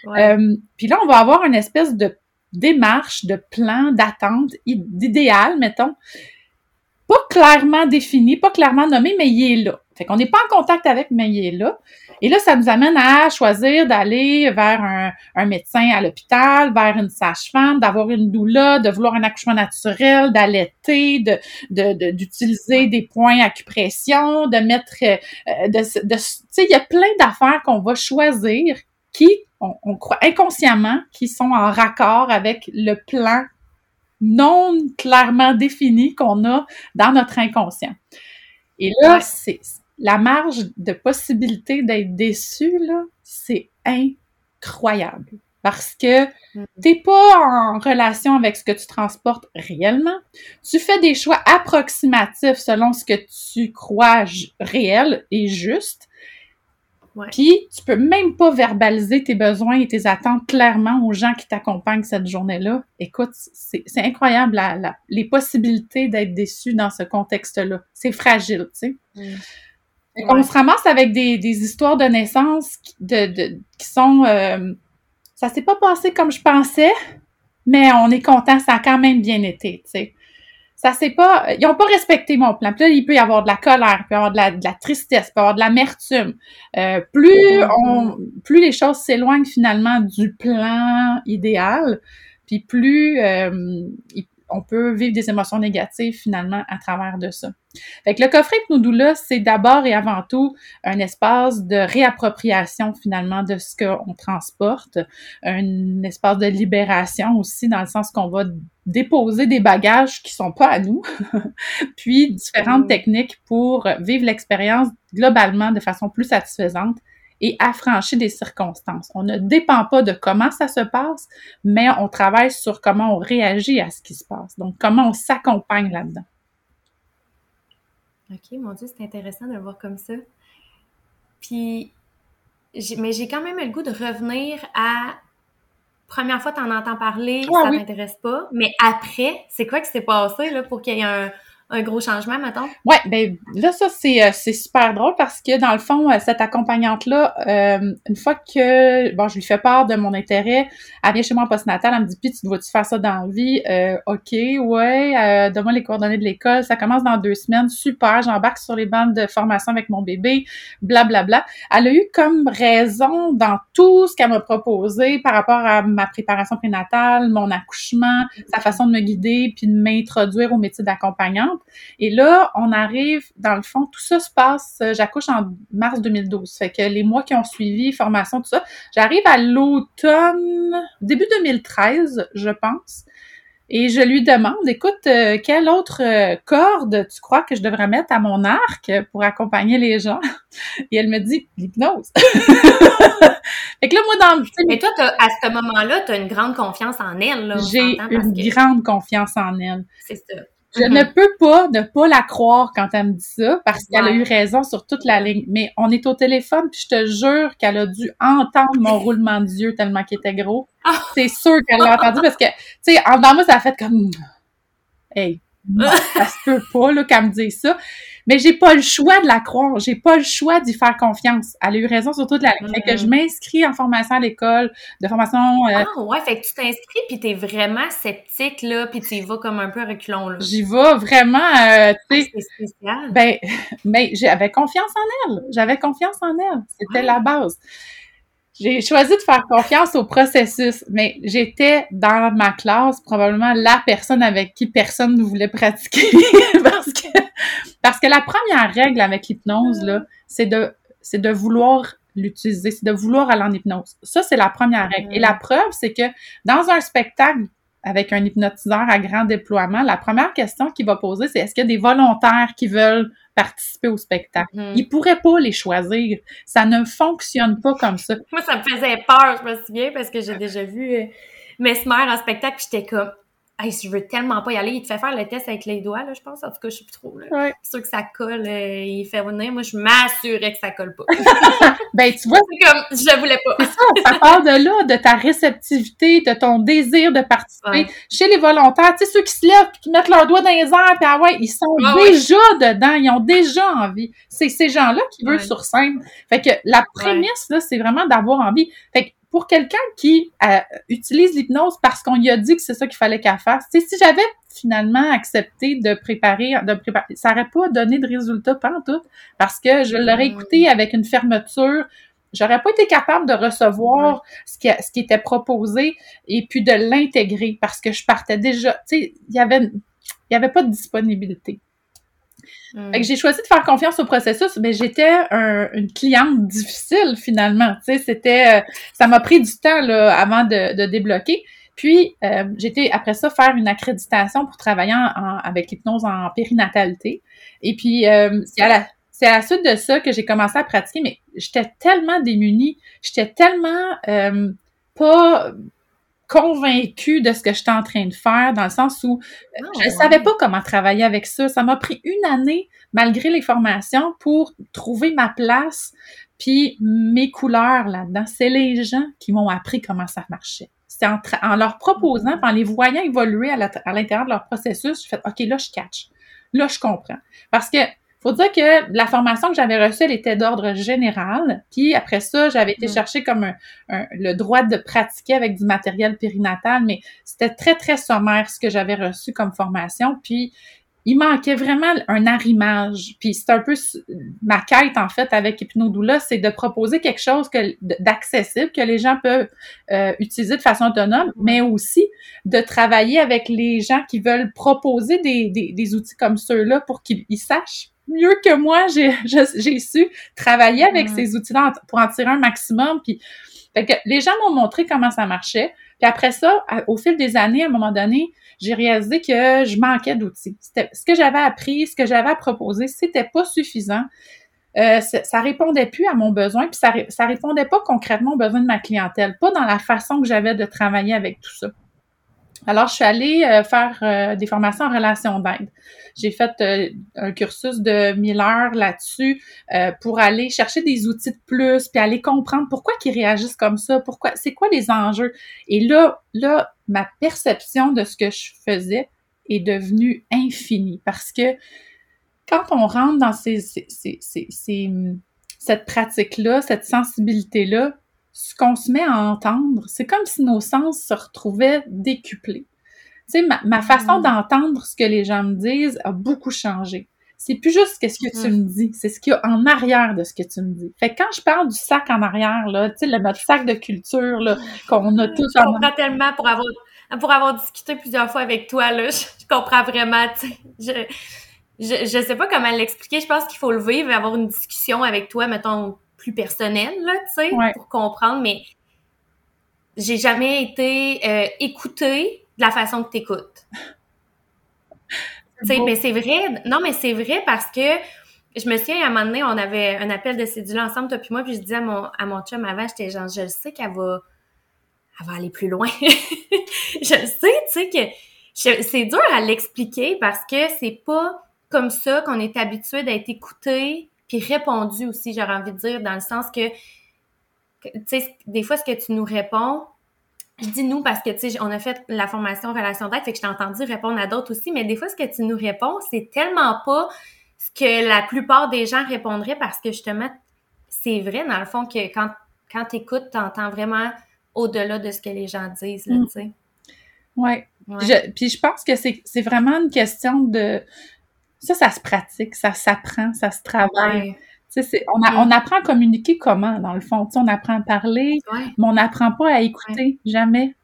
Euh, puis là, on va avoir une espèce de démarche, de plan, d'attente, d'idéal, mettons, pas clairement défini, pas clairement nommé, mais il est là. Fait qu'on n'est pas en contact avec, mais il est là. Et là, ça nous amène à choisir d'aller vers un, un, médecin à l'hôpital, vers une sage-femme, d'avoir une doula, de vouloir un accouchement naturel, d'allaiter, de, d'utiliser des points acupression, de mettre, euh, de, de tu sais, il y a plein d'affaires qu'on va choisir qui, on, on croit inconsciemment, qui sont en raccord avec le plan non clairement défini qu'on a dans notre inconscient. Et là, c'est la marge de possibilité d'être déçu, là, c'est incroyable. Parce que mm. t'es pas en relation avec ce que tu transportes réellement. Tu fais des choix approximatifs selon ce que tu crois réel et juste. Puis, tu peux même pas verbaliser tes besoins et tes attentes clairement aux gens qui t'accompagnent cette journée-là. Écoute, c'est incroyable les possibilités d'être déçu dans ce contexte-là. C'est fragile, tu sais. Mm. On se ramasse avec des, des histoires de naissance de, de qui sont... Euh, ça s'est pas passé comme je pensais, mais on est content, ça a quand même bien été, tu sais. Ça s'est pas... Ils ont pas respecté mon plan. Puis là, il peut y avoir de la colère, il peut y avoir de la, de la tristesse, il peut y avoir de l'amertume. Euh, plus on... Plus les choses s'éloignent finalement du plan idéal, puis plus euh, on peut vivre des émotions négatives finalement à travers de ça. Fait que le coffret Hypnodoula, c'est d'abord et avant tout un espace de réappropriation finalement de ce qu'on transporte, un espace de libération aussi dans le sens qu'on va déposer des bagages qui sont pas à nous, puis différentes mmh. techniques pour vivre l'expérience globalement de façon plus satisfaisante et affranchi des circonstances. On ne dépend pas de comment ça se passe, mais on travaille sur comment on réagit à ce qui se passe. Donc, comment on s'accompagne là-dedans. OK, mon Dieu, c'est intéressant de le voir comme ça. Puis, mais j'ai quand même le goût de revenir à première fois, tu en entends parler, ça t'intéresse pas. Mais après, c'est quoi qui s'est passé là, pour qu'il y ait un, un gros changement, mettons? Ouais, ben là, ça, c'est, euh, c'est super drôle parce que dans le fond, euh, cette accompagnante-là, euh, une fois que bon, je lui fais part de mon intérêt, elle vient chez moi en postnatal, elle me dit Puis tu dois-tu faire ça dans la vie? OK, ouais, donne-moi les coordonnées de l'école, ça commence dans deux semaines, super, j'embarque sur les bandes de formation avec mon bébé, blablabla. Bla, bla. Elle a eu comme raison dans tout ce qu'elle m'a proposé par rapport à ma préparation prénatale, mon accouchement, sa façon de me guider, puis de m'introduire au métier d'accompagnante. Et là, on arrive, dans le fond, tout ça se passe, euh, j'accouche en mars 2012. Fait que les mois qui ont suivi, formation, tout ça, j'arrive à l'automne, début 2013, je pense. Et je lui demande, écoute, euh, quelle autre euh, corde tu crois que je devrais mettre à mon arc pour accompagner les gens? Et elle me dit, l'hypnose. fait que là, moi, dans... Mais toi, à ce moment-là, tu as une grande confiance en elle. J'ai une grande confiance en elle. C'est ça. Je ne mm-hmm. peux pas ne pas la croire quand elle me dit ça parce qu'elle a eu raison sur toute la ligne. Mais on est au téléphone puis je te jure qu'elle a dû entendre mon roulement de yeux tellement qu'il était gros. Ah! C'est sûr qu'elle l'a entendu parce que, tu sais, en dedans moi, ça a fait comme, hey, ça se peut pas, là, qu'elle me dise ça. Mais j'ai pas le choix de la croire. J'ai pas le choix d'y faire confiance. Elle a eu raison sur toute la ligne. Fait que je m'inscris en formation à l'école, de formation... Euh, ah ouais, fait que tu t'inscris puis t'es vraiment sceptique, là, puis tu y vas comme un peu reculons, là. J'y vais vraiment, euh, tu sais... Ah, c'est spécial. Ben, mais j'avais confiance en elle. J'avais confiance en elle. C'était la base. J'ai choisi de faire confiance au processus, mais j'étais dans ma classe probablement la personne avec qui personne ne voulait pratiquer parce que parce que la première règle avec l'hypnose là, c'est de c'est de vouloir l'utiliser, c'est de vouloir aller en hypnose. Ça c'est la première règle. Et la preuve c'est que dans un spectacle avec un hypnotiseur à grand déploiement, la première question qu'il va poser c'est est-ce qu'il y a des volontaires qui veulent participer au spectacle? Mm-hmm. Ils pourraient pas les choisir. Ça ne fonctionne pas comme ça. Moi, ça me faisait peur, je me souviens, parce que j'ai déjà vu euh, Mesmer en spectacle, j'étais comme, Hey, je veux tellement pas y aller. Il te fait faire le test avec les doigts, là, je pense. En tout cas, je sais plus trop. Là. C'est sûr que ça colle. Euh, il fait venir. Moi, je m'assurais que ça colle pas. ben, tu vois. C'est comme, je voulais pas. c'est ça, ça part de là, de ta réceptivité, de ton désir de participer. Chez les volontaires, tu sais, ceux qui se lèvent puis qui mettent leurs doigts dans les airs, puis ah ouais, ils sont déjà dedans. Ils ont déjà envie. C'est ces gens-là qui veulent sur scène. Fait que la prémisse, là, c'est vraiment d'avoir envie. Fait que pour quelqu'un qui euh, utilise l'hypnose parce qu'on lui a dit que c'est ça qu'il fallait qu'elle fasse, si j'avais finalement accepté de préparer, de préparer, ça n'aurait pas donné de résultat pas tout, parce que je l'aurais mm. écouté avec une fermeture. J'aurais pas été capable de recevoir ce, qui, ce qui était proposé et puis de l'intégrer parce que je partais déjà, tu sais, il y avait, il y avait pas de disponibilité. Mm. j'ai choisi de faire confiance au processus, mais j'étais une cliente difficile finalement. Tu sais, c'était, euh, ça m'a pris du temps là, avant de, débloquer. Puis euh, j'étais après ça faire une accréditation pour travailler avec l'hypnose en périnatalité. Et puis euh, c'est à la suite de ça que j'ai commencé à pratiquer, mais j'étais tellement démunie, j'étais tellement pas convaincue de ce que j'étais en train de faire, dans le sens où euh, ah, je ne savais pas comment travailler avec ça. Ça m'a pris une année, malgré les formations, pour trouver ma place, puis mes couleurs là-dedans. C'est les gens qui m'ont appris comment ça marchait. C'est en, en, leur proposant, en les voyant évoluer à l'intérieur de leur processus, je fais OK, là, je catch. Là, je comprends. Parce que faut dire que la formation que j'avais reçue, elle était d'ordre général. Puis après ça, j'avais été mm. chercher comme le droit de pratiquer avec du matériel périnatal, mais c'était très, très sommaire ce que j'avais reçu comme formation. Puis il manquait vraiment un arrimage. Puis c'est un peu ma quête, en fait, avec Hypnodoula, c'est de proposer quelque chose que, d'accessible, que les gens peuvent euh, utiliser de façon autonome, mais aussi de travailler avec les gens qui veulent proposer des, des, des outils comme ceux-là pour qu'ils sachent mieux que moi, j'ai su travailler avec mm. ces outils-là pour en tirer un maximum. Puis, fait que les gens m'ont montré comment ça marchait. Puis après ça, au fil des années, à un moment donné, j'ai réalisé que je manquais d'outils. Ce que j'avais appris, ce que j'avais à proposer, c'était pas suffisant. Euh, ça répondait plus à mon besoin, puis ça, ça répondait pas concrètement aux besoins de ma clientèle, pas dans la façon que j'avais de travailler avec tout ça. Alors, je suis allée euh, faire euh, des formations en relation d'aide. J'ai fait euh, un cursus de 1000 heures là-dessus pour aller chercher des outils de plus, puis aller comprendre pourquoi ils réagissent comme ça, pourquoi, c'est quoi les enjeux. Et là, là, ma perception de ce que je faisais est devenue infinie parce que quand on rentre dans ces, ces, cette pratique-là, cette sensibilité-là, ce qu'on se met à entendre, c'est comme si nos sens se retrouvaient décuplés. Tu sais, ma, façon mm. d'entendre ce que les gens me disent a beaucoup changé. C'est plus juste ce que tu mm. me dis, c'est ce qu'il y a en arrière de ce que tu me dis. Fait que quand je parle du sac en arrière, là, tu sais, notre sac de culture, là, qu'on a tous Je comprends tellement pour avoir, pour avoir discuté plusieurs fois avec toi, là, je, comprends vraiment, tu sais, je, je, sais pas comment l'expliquer, je pense qu'il faut le vivre et avoir une discussion avec toi, mettons, plus personnel, là, tu sais, pour comprendre, mais j'ai jamais été euh, écoutée de la façon que t'écoutes. tu sais, mais c'est vrai, non, mais c'est vrai parce que je me souviens, à un moment donné, on avait un appel de cédule ensemble, toi puis moi, puis je disais à mon, à mon chum avant, j'étais genre, je sais qu'elle va, elle va aller plus loin. je le sais, tu sais, que c'est dur à l'expliquer parce que c'est pas comme ça qu'on est habitué d'être écouté puis répondu aussi, j'aurais envie de dire, dans le sens que, tu sais, des fois, ce que tu nous réponds, je dis nous parce que, tu sais, on a fait la formation relation d'aide, fait que je t'ai entendu répondre à d'autres aussi, mais des fois, ce que tu nous réponds, c'est tellement pas ce que la plupart des gens répondraient parce que, justement, c'est vrai, dans le fond, que quand, quand tu écoutes, tu entends vraiment au-delà de ce que les gens disent, là, mm. tu sais. Ouais. puis je pense que c'est vraiment une question de ça, ça se pratique, ça s'apprend, ça se travaille. On, a, on, apprend à communiquer comment, dans le fond. on apprend à parler, mais on n'apprend pas à écouter, jamais.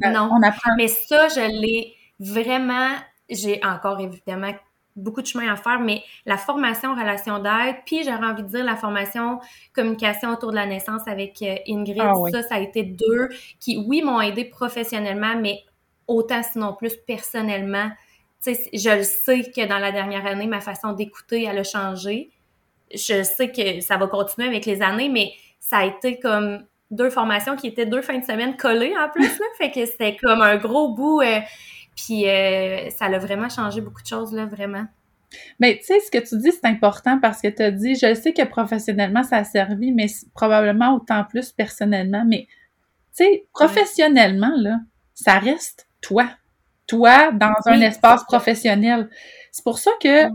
non, on apprend... mais ça, je l'ai vraiment... J'ai encore, évidemment, beaucoup de chemin à faire, mais la formation relation d'aide, puis j'aurais envie de dire la formation communication autour de la naissance avec euh, Ingrid, ah ça, ça a été deux qui, oui, m'ont aidé professionnellement, mais autant sinon plus personnellement je le sais que dans la dernière année, ma façon d'écouter, elle a changé. Je sais que ça va continuer avec les années, mais ça a été comme deux formations qui étaient deux fins de semaine collées en plus. Là, fait que c'était comme un gros bout. Euh, puis euh, ça a vraiment changé beaucoup de choses, là, vraiment. Mais tu sais, ce que tu dis, c'est important parce que tu as dit, je sais que professionnellement, ça a servi, mais probablement autant plus personnellement. Mais tu sais, professionnellement, là, ça reste toi toi dans un espace professionnel. C'est pour ça que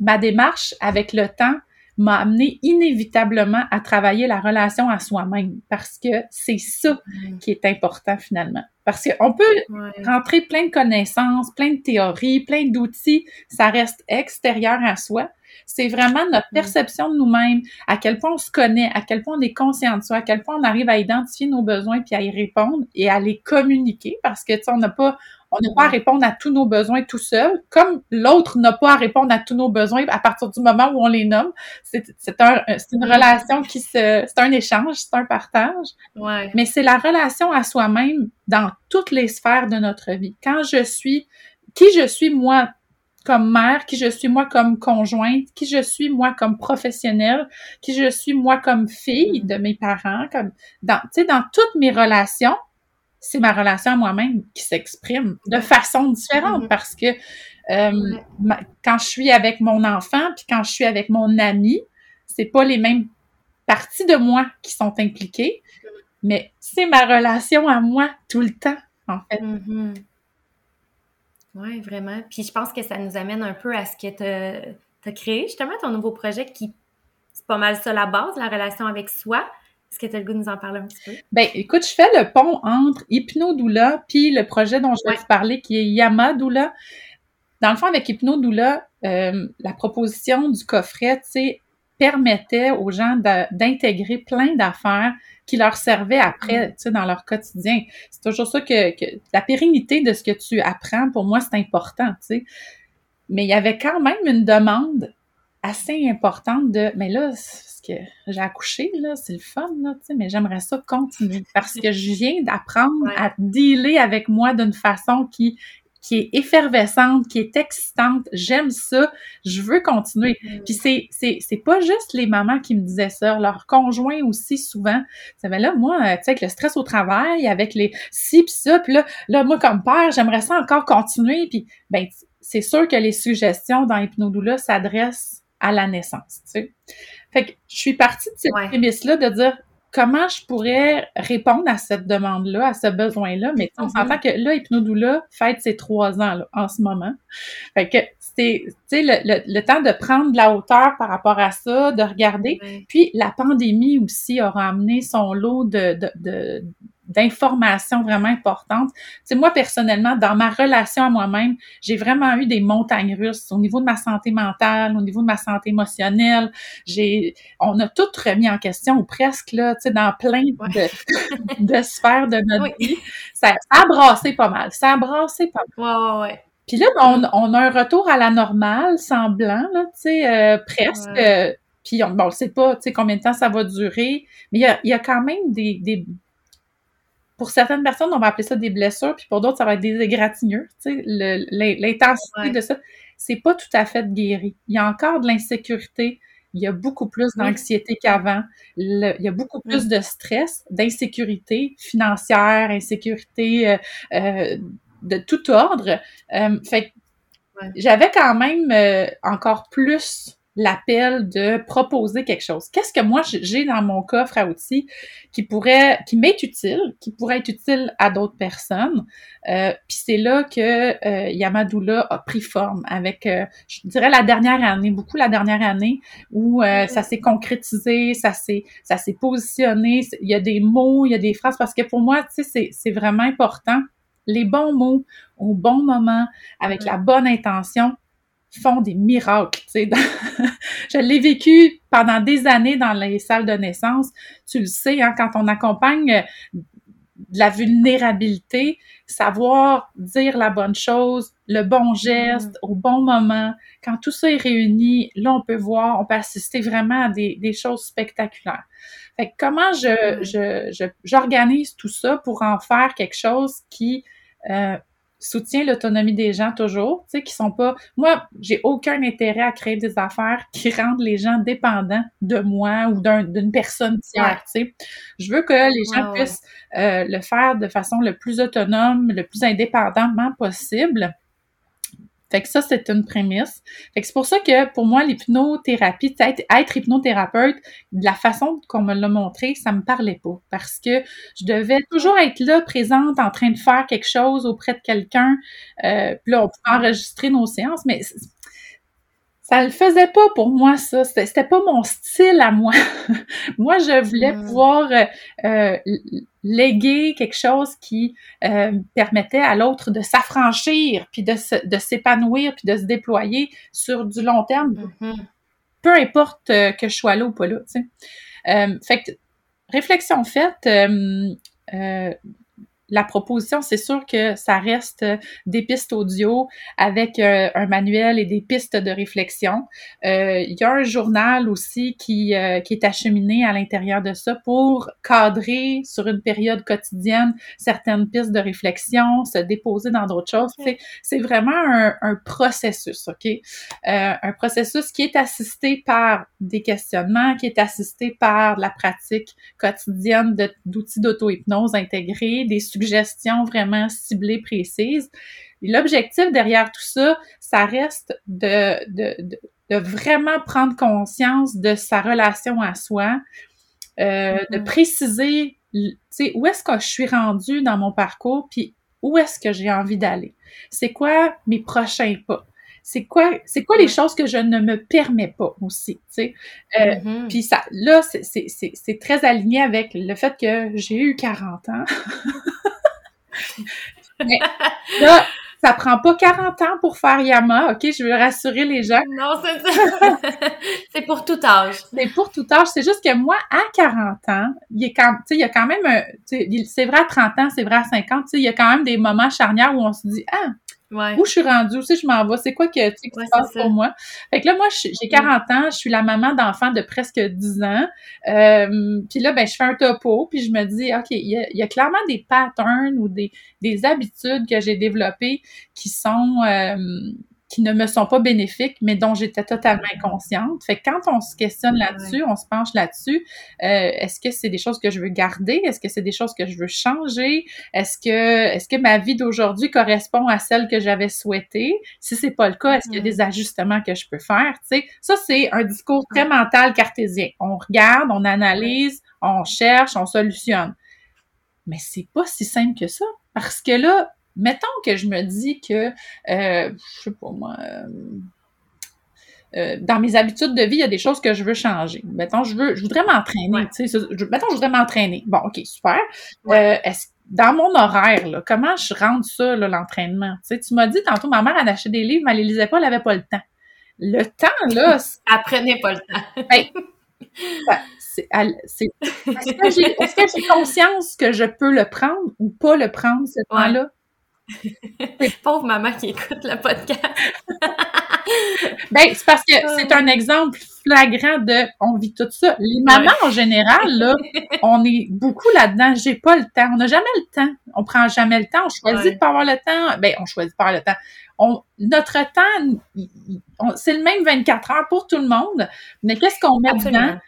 ma démarche avec le temps m'a amené inévitablement à travailler la relation à soi-même parce que c'est ça qui est important finalement. Parce qu'on peut rentrer plein de connaissances, plein de théories, plein d'outils, ça reste extérieur à soi. C'est vraiment notre perception de nous-mêmes, à quel point on se connaît, à quel point on est conscient de soi, à quel point on arrive à identifier nos besoins puis à y répondre et à les communiquer parce que, tu sais, on n'a pas, on n'a pas à répondre à tous nos besoins tout seul, comme l'autre n'a pas à répondre à tous nos besoins à partir du moment où on les nomme. C'est un, une relation qui se, c'est un échange, c'est un partage. Ouais. Mais c'est la relation à soi-même dans toutes les sphères de notre vie. Quand je suis, qui je suis moi comme mère, qui je suis moi comme conjointe, qui je suis moi comme professionnelle, qui je suis moi comme fille de mes parents, comme dans, tu sais, dans toutes mes relations, c'est ma relation à moi-même qui s'exprime de façon différente mm-hmm. parce que euh, quand je suis avec mon enfant puis quand je suis avec mon ami, c'est pas les mêmes parties de moi qui sont impliquées, mais c'est ma relation à moi tout le temps, en fait. Mm-hmm. Oui, vraiment. Puis je pense que ça nous amène un peu à ce que tu as, créé, justement, ton nouveau projet qui, c'est pas mal ça la base, la relation avec soi. Est-ce que tu as le goût de nous en parler un petit peu? Ben, écoute, je fais le pont entre Hypnodoula puis le projet dont je vais te parler qui est Yamadoula. Dans le fond, avec Hypnodoula, euh, la proposition du coffret, tu sais, permettait aux gens d'intégrer plein d'affaires qui leur servaient après, mm. tu sais, dans leur quotidien. C'est toujours ça que, que, la pérennité de ce que tu apprends, pour moi, c'est important, tu sais. Mais il y avait quand même une demande assez importante de, mais là, que j'ai accouché, là, c'est le fun, là, tu sais, mais j'aimerais ça continuer parce que je viens d'apprendre à dealer avec moi d'une façon qui qui est effervescente, qui est excitante. J'aime ça. Je veux continuer. Mm. Puis c'est, c'est, c'est pas juste les mamans qui me disaient ça, leurs conjoints aussi souvent. Ça ben là, moi, tu sais, avec le stress au travail, avec les ci pis ça, puis là, là, moi, comme père, j'aimerais ça encore continuer. Puis, ben, c'est sûr que les suggestions dans Hypnodoula s'adressent à la naissance, tu sais. Fait que je suis partie de cette prémisse-là de dire comment je pourrais répondre à cette demande-là, à ce besoin-là? Mais on mm-hmm. s'entend que là, Hypnodoula fête ses trois ans là, en ce moment. Fait que c'est le, le, le, temps de prendre de la hauteur par rapport à ça, de regarder. Puis la pandémie aussi aura amené son lot de, de, de d'informations vraiment importantes. C'est moi personnellement dans ma relation à moi-même, j'ai vraiment eu des montagnes russes au niveau de ma santé mentale, au niveau de ma santé émotionnelle. J'ai on a tout remis en question ou presque là, tu sais dans plein de, de sphères de notre vie. Ça, a brassé pas mal, ça a brassé pas mal. Ouais, ouais, Puis là on, on, a un retour à la normale semblant là, tu sais euh, presque puis on, bon, sait pas, tu sais, combien de temps ça va durer, mais il y a, y a quand même des, des, pour certaines personnes, on va appeler ça des blessures, puis pour d'autres, ça va être des égratignures. Tu sais, l'intensité de ça, c'est pas tout à fait guéri. Il y a encore de l'insécurité. Il y a beaucoup plus d'anxiété qu'avant. Il y a beaucoup plus de stress, d'insécurité financière, insécurité euh, euh, de tout ordre. Euh, fait j'avais quand même encore plus l'appel de proposer quelque chose. Qu'est-ce que moi j'ai dans mon coffre à outils qui pourrait, qui m'est utile, qui pourrait être utile à d'autres personnes? Euh, Puis c'est là que euh, Yamadoula a pris forme avec, euh, je dirais la dernière année, beaucoup la dernière année où euh, ça s'est concrétisé, ça s'est, ça s'est positionné. Il y a des mots, il y a des phrases parce que pour moi, tu sais, c'est vraiment important. Les bons mots au bon moment, avec la bonne intention, font des miracles. Je l'ai vécu pendant des années dans les salles de naissance. Tu le sais, hein, quand on accompagne euh, de la vulnérabilité, savoir dire la bonne chose, le bon geste mm. au bon moment, quand tout ça est réuni, là, on peut voir, on peut assister vraiment à des, des choses spectaculaires. Fait que comment je, mm. je, j'organise tout ça pour en faire quelque chose qui euh, soutient l'autonomie des gens toujours, tu sais, qui sont pas... Moi, j'ai aucun intérêt à créer des affaires qui rendent les gens dépendants de moi ou d'une personne tiers, tu sais. Je veux que les gens puissent euh, le faire de façon le plus autonome, le plus indépendamment possible. Fait que ça, c'est une prémisse. Fait que c'est pour ça que pour moi, l'hypnothérapie, être, être hypnothérapeute, de la façon qu'on me l'a montré, ça me parlait pas. Parce que je devais toujours être là, présente, en train de faire quelque chose auprès de quelqu'un. Euh, puis là, on pouvait enregistrer nos séances, mais ça le faisait pas pour moi, ça. C'était pas mon style à moi. moi, je voulais hmm. pouvoir euh, euh, léguer quelque chose qui euh, permettait à l'autre de s'affranchir, puis de, s'épanouir, puis de se déployer sur du long terme. Mm-hmm. Peu importe que je sois là ou pas là, tu sais. fait que, réflexion faite, la proposition, c'est sûr que ça reste des pistes audio avec euh, un manuel et des pistes de réflexion. Euh, il y a un journal aussi qui, euh, qui est acheminé à l'intérieur de ça pour cadrer sur une période quotidienne certaines pistes de réflexion, se déposer dans d'autres choses. C'est vraiment un, un, processus, OK? un processus qui est assisté par des questionnements, qui est assisté par la pratique quotidienne d'outils d'auto-hypnose intégrés, des suggestions vraiment ciblées, précises. L'objectif derrière tout ça, ça reste de, de, de, vraiment prendre conscience de sa relation à soi, euh, de mm-hmm. préciser, tu sais, où est-ce que je suis rendue dans mon parcours, puis où est-ce que j'ai envie d'aller? C'est quoi mes prochains pas? c'est quoi c'est quoi les choses que je ne me permets pas aussi tu sais? Euh, mm-hmm. puis ça là c'est très aligné avec le fait que j'ai eu 40 ans Mais là, ça prend pas 40 ans pour faire Yama, OK? Je veux rassurer les gens. Non, c'est ça. c'est pour tout âge. C'est pour tout âge. C'est juste que moi, à 40 ans, il, est quand, il y a quand même un... C'est vrai à 30 ans, c'est vrai à 50, il y a quand même des moments charnières où on se dit « Ah, Où je suis rendue, où si je m'en vais, c'est quoi que, tu sais, qui se passe pour moi. Fait que là, moi, j'ai 40 ans, je suis la maman d'enfants de presque 10 ans. Euh, puis là, ben, je fais un topo, puis je me dis, OK, il y a, clairement des patterns ou des, des habitudes que j'ai développées qui sont... Euh, qui ne me sont pas bénéfiques, mais dont j'étais totalement inconsciente. Fait que quand on se questionne là-dessus, on se penche là-dessus, euh, est-ce que c'est des choses que je veux garder? Est-ce que c'est des choses que je veux changer? Est-ce que est-ce que ma vie d'aujourd'hui correspond à celle que j'avais souhaitée? Si c'est pas le cas, est-ce qu'il y a des ajustements que je peux faire? Ça c'est un discours très mental cartésien. On regarde, on analyse, on cherche, on solutionne. Mais c'est pas si simple que ça parce que là, mettons que je me dis que, euh, je sais pas moi, euh, euh, dans mes habitudes de vie, il y a des choses que je veux changer. Mettons, je veux, je voudrais m'entraîner. Tu sais, mettons, je voudrais m'entraîner. Bon, ok, super. Euh, est-ce, dans mon horaire, là, comment je rentre ça, l'entraînement? Tu sais, tu m'as dit tantôt, ma mère, elle achetait des livres, mais elle les lisait pas, elle avait pas le temps. Le temps, là. Apprenez pas le temps. ben, c'est, est-ce que j'ai, est-ce que j'ai conscience que je peux le prendre ou pas le prendre, ce temps-là? Pauvre maman qui écoute le podcast. ben, c'est parce que c'est un exemple flagrant de on vit tout ça. Les mamans en général, là, on est beaucoup là-dedans. J'ai pas le temps. On n'a jamais le temps. On prend jamais le temps. On choisit de pas avoir le temps. Ben, on choisit pas avoir le temps. On, notre temps, c'est le même 24 heures pour tout le monde. Mais qu'est-ce qu'on met dedans?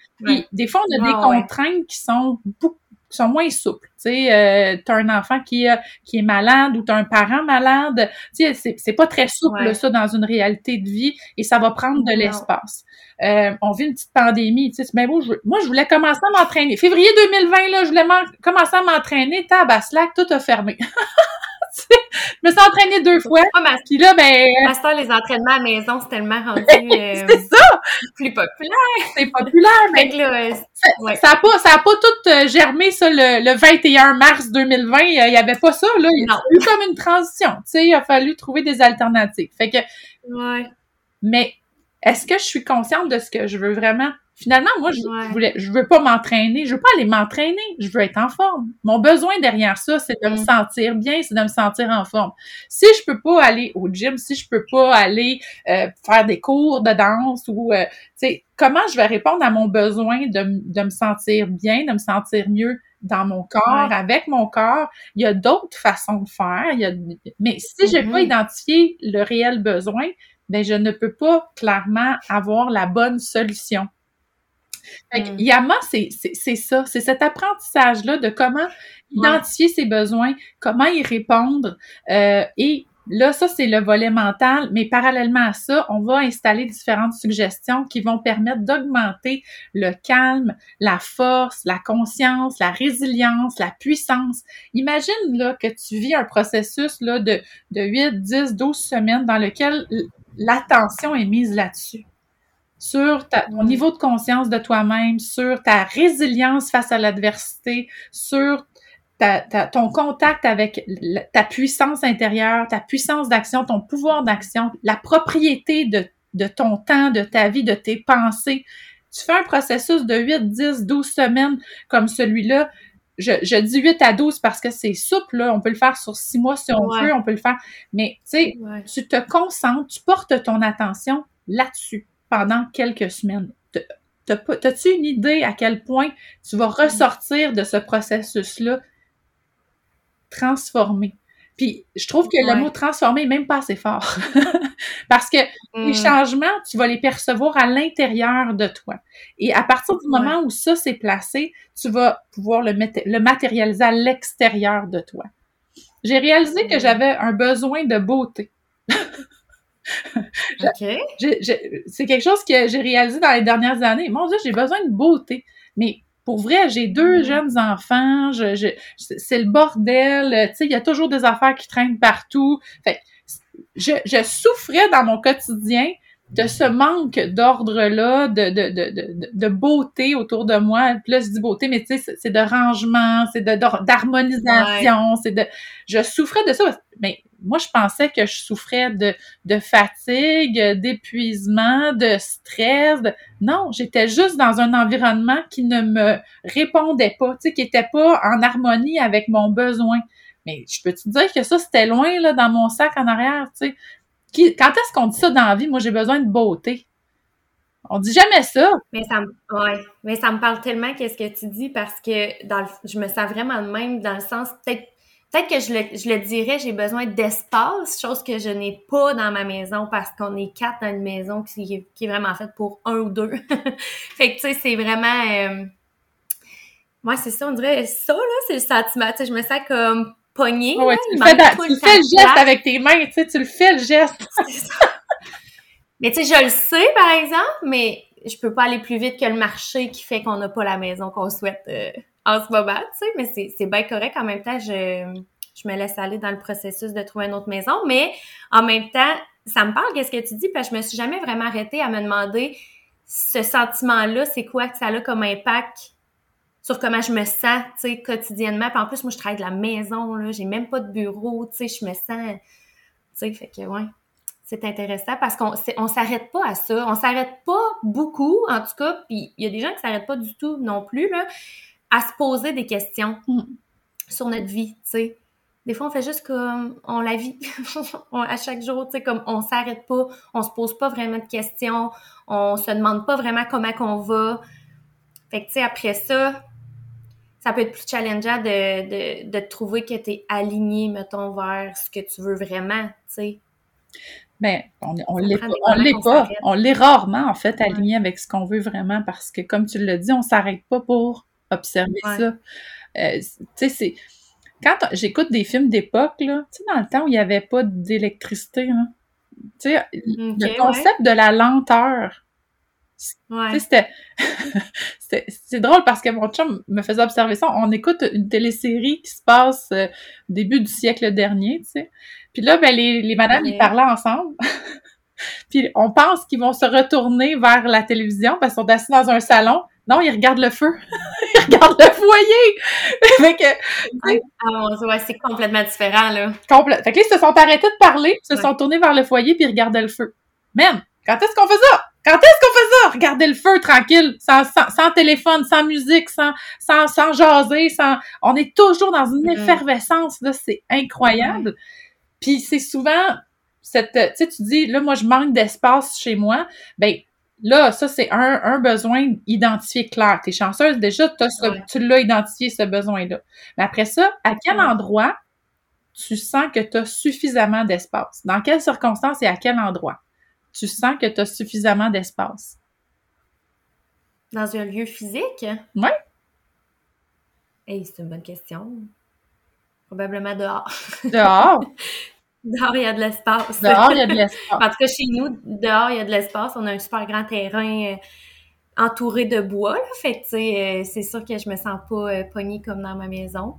des fois, on a des contraintes qui sont beaucoup sont moins souples. Tu sais, euh, t'as un enfant qui, qui est malade ou t'as un parent malade. Tu sais, c'est pas très souple, ça, dans une réalité de vie et ça va prendre de l'espace. Euh, on vit une petite pandémie, tu sais, mais bon, moi, je voulais commencer à m'entraîner. Février 2020, là, je voulais commencer à m'entraîner. Tabaslac, tout a fermé. je me suis entraînée deux fois. Ah, puis là, ben. Pasteur, les entraînements à la maison, c'est tellement rendu. Euh, c'est ça! Plus populaire. C'est populaire, mais. Là, ça, a pas, ça a pas tout euh, germé, ça, le, le 21 mars 2020. Il y avait pas ça, là. Il y a eu comme une transition. Tu sais, il a fallu trouver des alternatives. Fait que. Ouais. Mais est-ce que je suis consciente de ce que je veux vraiment? Finalement, moi, je, voulais, je veux pas m'entraîner, je veux pas aller m'entraîner, je veux être en forme. Mon besoin derrière ça, c'est de me mm. sentir bien, c'est de me sentir en forme. Si je peux pas aller au gym, si je peux pas aller euh, faire des cours de danse ou, euh, tu sais, comment je vais répondre à mon besoin de, de me sentir bien, de me sentir mieux dans mon corps, avec mon corps? Il y a d'autres façons de faire. Il y a, mais si j'ai pas mm-hmm. identifié le réel besoin, ben je ne peux pas clairement avoir la bonne solution. Fait que mm. Yama, c'est ça, c'est cet apprentissage-là de comment identifier ses besoins, comment y répondre. Euh, et là, ça, c'est le volet mental, mais parallèlement à ça, on va installer différentes suggestions qui vont permettre d'augmenter le calme, la force, la conscience, la résilience, la puissance. Imagine là que tu vis un processus là, de, de 8, 10, 12 semaines dans lequel l'attention est mise là-dessus sur ta, ton niveau de conscience de toi-même, sur ta résilience face à l'adversité, sur ta, ton contact avec ta puissance intérieure, ta puissance d'action, ton pouvoir d'action, la propriété de, de ton temps, de ta vie, de tes pensées. Tu fais un processus de 8, 10, 12 semaines comme celui-là. Je, je, dis 8 à 12 parce que c'est souple, là. on peut le faire sur 6 mois si on veut, on peut le faire. Mais tu sais, tu te concentres, tu portes ton attention là-dessus pendant quelques semaines. T'as-tu une idée à quel point tu vas ressortir de ce processus-là transformé? Puis je trouve que le mot transformer est même pas assez fort. Parce que les mm. changements, tu vas les percevoir à l'intérieur de toi. Et à partir du moment où ça s'est placé, tu vas pouvoir le, le matérialiser à l'extérieur de toi. J'ai réalisé que mm. j'avais un besoin de beauté. c'est quelque chose que j'ai réalisé dans les dernières années. Mon Dieu, j'ai besoin de beauté. Mais pour vrai, j'ai deux mm. jeunes enfants, je, c'est le bordel, tu sais, il y a toujours des affaires qui traînent partout. Fait je, je souffrais dans mon quotidien de ce manque d'ordre-là, de, de, de, de, beauté autour de moi. Puis là, je dis beauté, mais tu sais, c'est de rangement, c'est d'harmonisation, c'est de... Je souffrais de ça, mais moi, je pensais que je souffrais de, de fatigue, d'épuisement, de stress. Non, j'étais juste dans un environnement qui ne me répondait pas, tu sais, qui était pas en harmonie avec mon besoin. Mais je peux te dire que ça, c'était loin, là, dans mon sac en arrière, tu sais? quand est-ce qu'on dit ça dans la vie? Moi, j'ai besoin de beauté. On dit jamais ça. Mais ça me, ouais, mais ça me parle tellement qu'est-ce que tu dis parce que je me sens vraiment de même dans le sens peut-être peut-être que je le, je le dirais, j'ai besoin d'espace, chose que je n'ai pas dans ma maison parce qu'on est quatre dans une maison qui, qui est vraiment faite pour un ou deux. fait que tu sais, c'est vraiment euh, moi c'est ça, on dirait ça là, c'est le sentiment, tu sais, je me sens comme pognée. Ouais, tu, fais, tu fais le geste avec tes mains, tu sais, tu le fais le geste. Mais tu sais, je le sais, par exemple, mais je peux pas aller plus vite que le marché qui fait qu'on n'a pas la maison qu'on souhaite euh, en ce moment, tu sais, mais c'est bien correct. En même temps, je, je me laisse aller dans le processus de trouver une autre maison, mais en même temps, ça me parle qu'est-ce que tu dis, parce que je me suis jamais vraiment arrêtée à me demander ce sentiment-là, c'est quoi que ça a comme impact sur comment je me sens, tu sais, quotidiennement. Puis en plus, moi, je travaille de la maison, là, j'ai même pas de bureau, tu sais, je me sens, tu sais, fait que, ouais c'est intéressant parce qu'on on s'arrête pas à ça. On s'arrête pas beaucoup, en tout cas, puis il y a des gens qui s'arrêtent pas du tout non plus, là, à se poser des questions mm. sur notre vie, tu sais. Des fois, on fait juste comme on la vit à chaque jour, tu sais, comme on s'arrête pas, on se pose pas vraiment de questions, on se demande pas vraiment comment qu'on va. Fait que, tu sais, après ça, ça peut être plus challengeant de, de, de trouver que tu es aligné, mettons, vers ce que tu veux vraiment, tu sais. Ben, on, on l'est pas, on l'est pas. On l'est rarement, en fait, aligné avec ce qu'on veut vraiment parce que, comme tu l'as dit, on s'arrête pas pour observer ça. Euh, tu sais, c'est. Quand j'écoute des films d'époque, là, tu sais, dans le temps où il n'y avait pas d'électricité, hein, tu sais, le concept de la lenteur, Ouais. C'était, c'est drôle parce que mon chum me faisait observer ça. On écoute une télésérie qui se passe euh, au début du siècle dernier, tu sais. Puis là, ben, les, les madames, ils parlaient ensemble. puis on pense qu'ils vont se retourner vers la télévision parce qu'ils sont assis dans un salon. Non, ils regardent le feu. ils regardent le foyer. fait que, ah, ouais, c'est complètement différent, là. Complète. Fait que là, ils se sont arrêtés de parler, se sont tournés vers le foyer puis regardaient le feu. Même, quand est-ce qu'on fait ça? Quand est-ce qu'on fait ça? Regarder le feu tranquille, sans, sans, téléphone, sans musique, sans, sans, sans jaser, sans. On est toujours dans une mm-hmm. effervescence, là, c'est incroyable. Puis c'est souvent cette. Tu sais, tu dis, là, moi, je manque d'espace chez moi. Ben, là, ça, c'est un, un besoin identifié clair. T'es chanceuse, déjà, tu l'as identifié, ce besoin-là. Mais après ça, à quel endroit tu sens que tu as suffisamment d'espace? Dans quelles circonstances et à quel endroit? tu sens que tu as suffisamment d'espace? Dans un lieu physique? Oui. Hey, c'est une bonne question. Probablement dehors. Dehors? dehors, il y a de l'espace. Dehors, il y a de l'espace. en tout cas, chez nous, dehors, il y a de l'espace. On a un super grand terrain euh, entouré de bois. Là. Fait que, euh, c'est sûr que je me sens pas euh, pognée comme dans ma maison.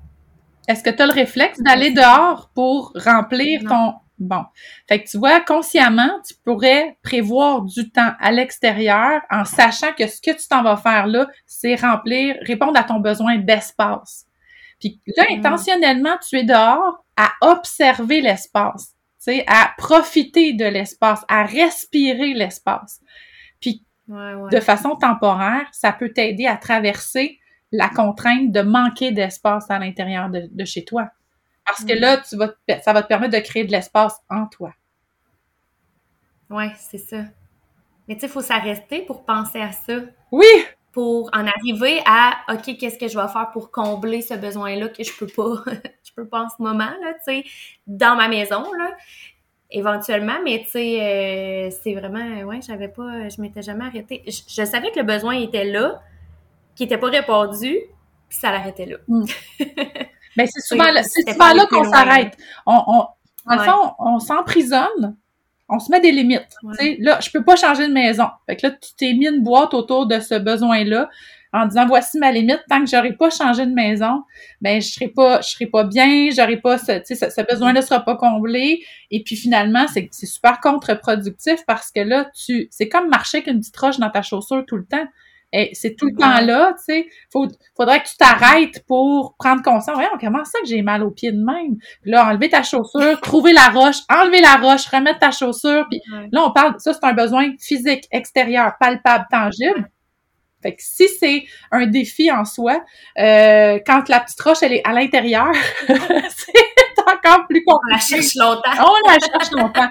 Est-ce que tu as le réflexe d'aller dehors pour remplir ton Bon. Fait que tu vois, consciemment, tu pourrais prévoir du temps à l'extérieur en sachant que ce que tu t'en vas faire là, c'est remplir, répondre à ton besoin d'espace. Puis là, mm. intentionnellement, tu es dehors à observer l'espace, tu sais, à profiter de l'espace, à respirer l'espace. Puis de façon temporaire, ça peut t'aider à traverser la contrainte de manquer d'espace à l'intérieur de chez toi. Parce que mm. là, tu vas ça va te permettre de créer de l'espace en toi. Oui, c'est ça. Mais tu sais, il faut s'arrêter pour penser à ça. Oui! Pour en arriver à OK, qu'est-ce que je vais faire pour combler ce besoin-là que je peux pas, je peux pas en ce moment, là, tu sais, dans ma maison, là, éventuellement, mais tu sais, euh, c'est vraiment, ouais, j'avais pas, je m'étais jamais arrêtée. Je, savais que le besoin était là, qu'il était pas répondu, puis ça l'arrêtait là. Mm. Mais ben, c'est souvent, là, c'est souvent là qu'on s'arrête. On, on, en fond, on s'emprisonne, on se met des limites. sais Là, je peux pas changer de maison. Fait que là, tu t'es mis une boîte autour de ce besoin-là en disant voici ma limite tant que j'aurai pas changé de maison ben je serai pas je serai pas bien j'aurai pas ce ce, ce besoin là sera pas comblé et puis finalement c'est c'est super contre-productif parce que là tu c'est comme marcher avec une petite roche dans ta chaussure tout le temps et c'est tout le temps là, tu sais. Faut, faudrait que tu t'arrêtes pour prendre conscience. Voyons, comment ça que j'ai mal au pied de même? Puis là, enlever ta chaussure, trouver la roche, enlever la roche, remettre ta chaussure. Puis là, on parle, ça, c'est un besoin physique, extérieur, palpable, tangible. Fait que si c'est un défi en soi, euh, quand la petite roche elle est à l'intérieur, c'est encore plus compliqué. On la cherche longtemps. On la cherche longtemps.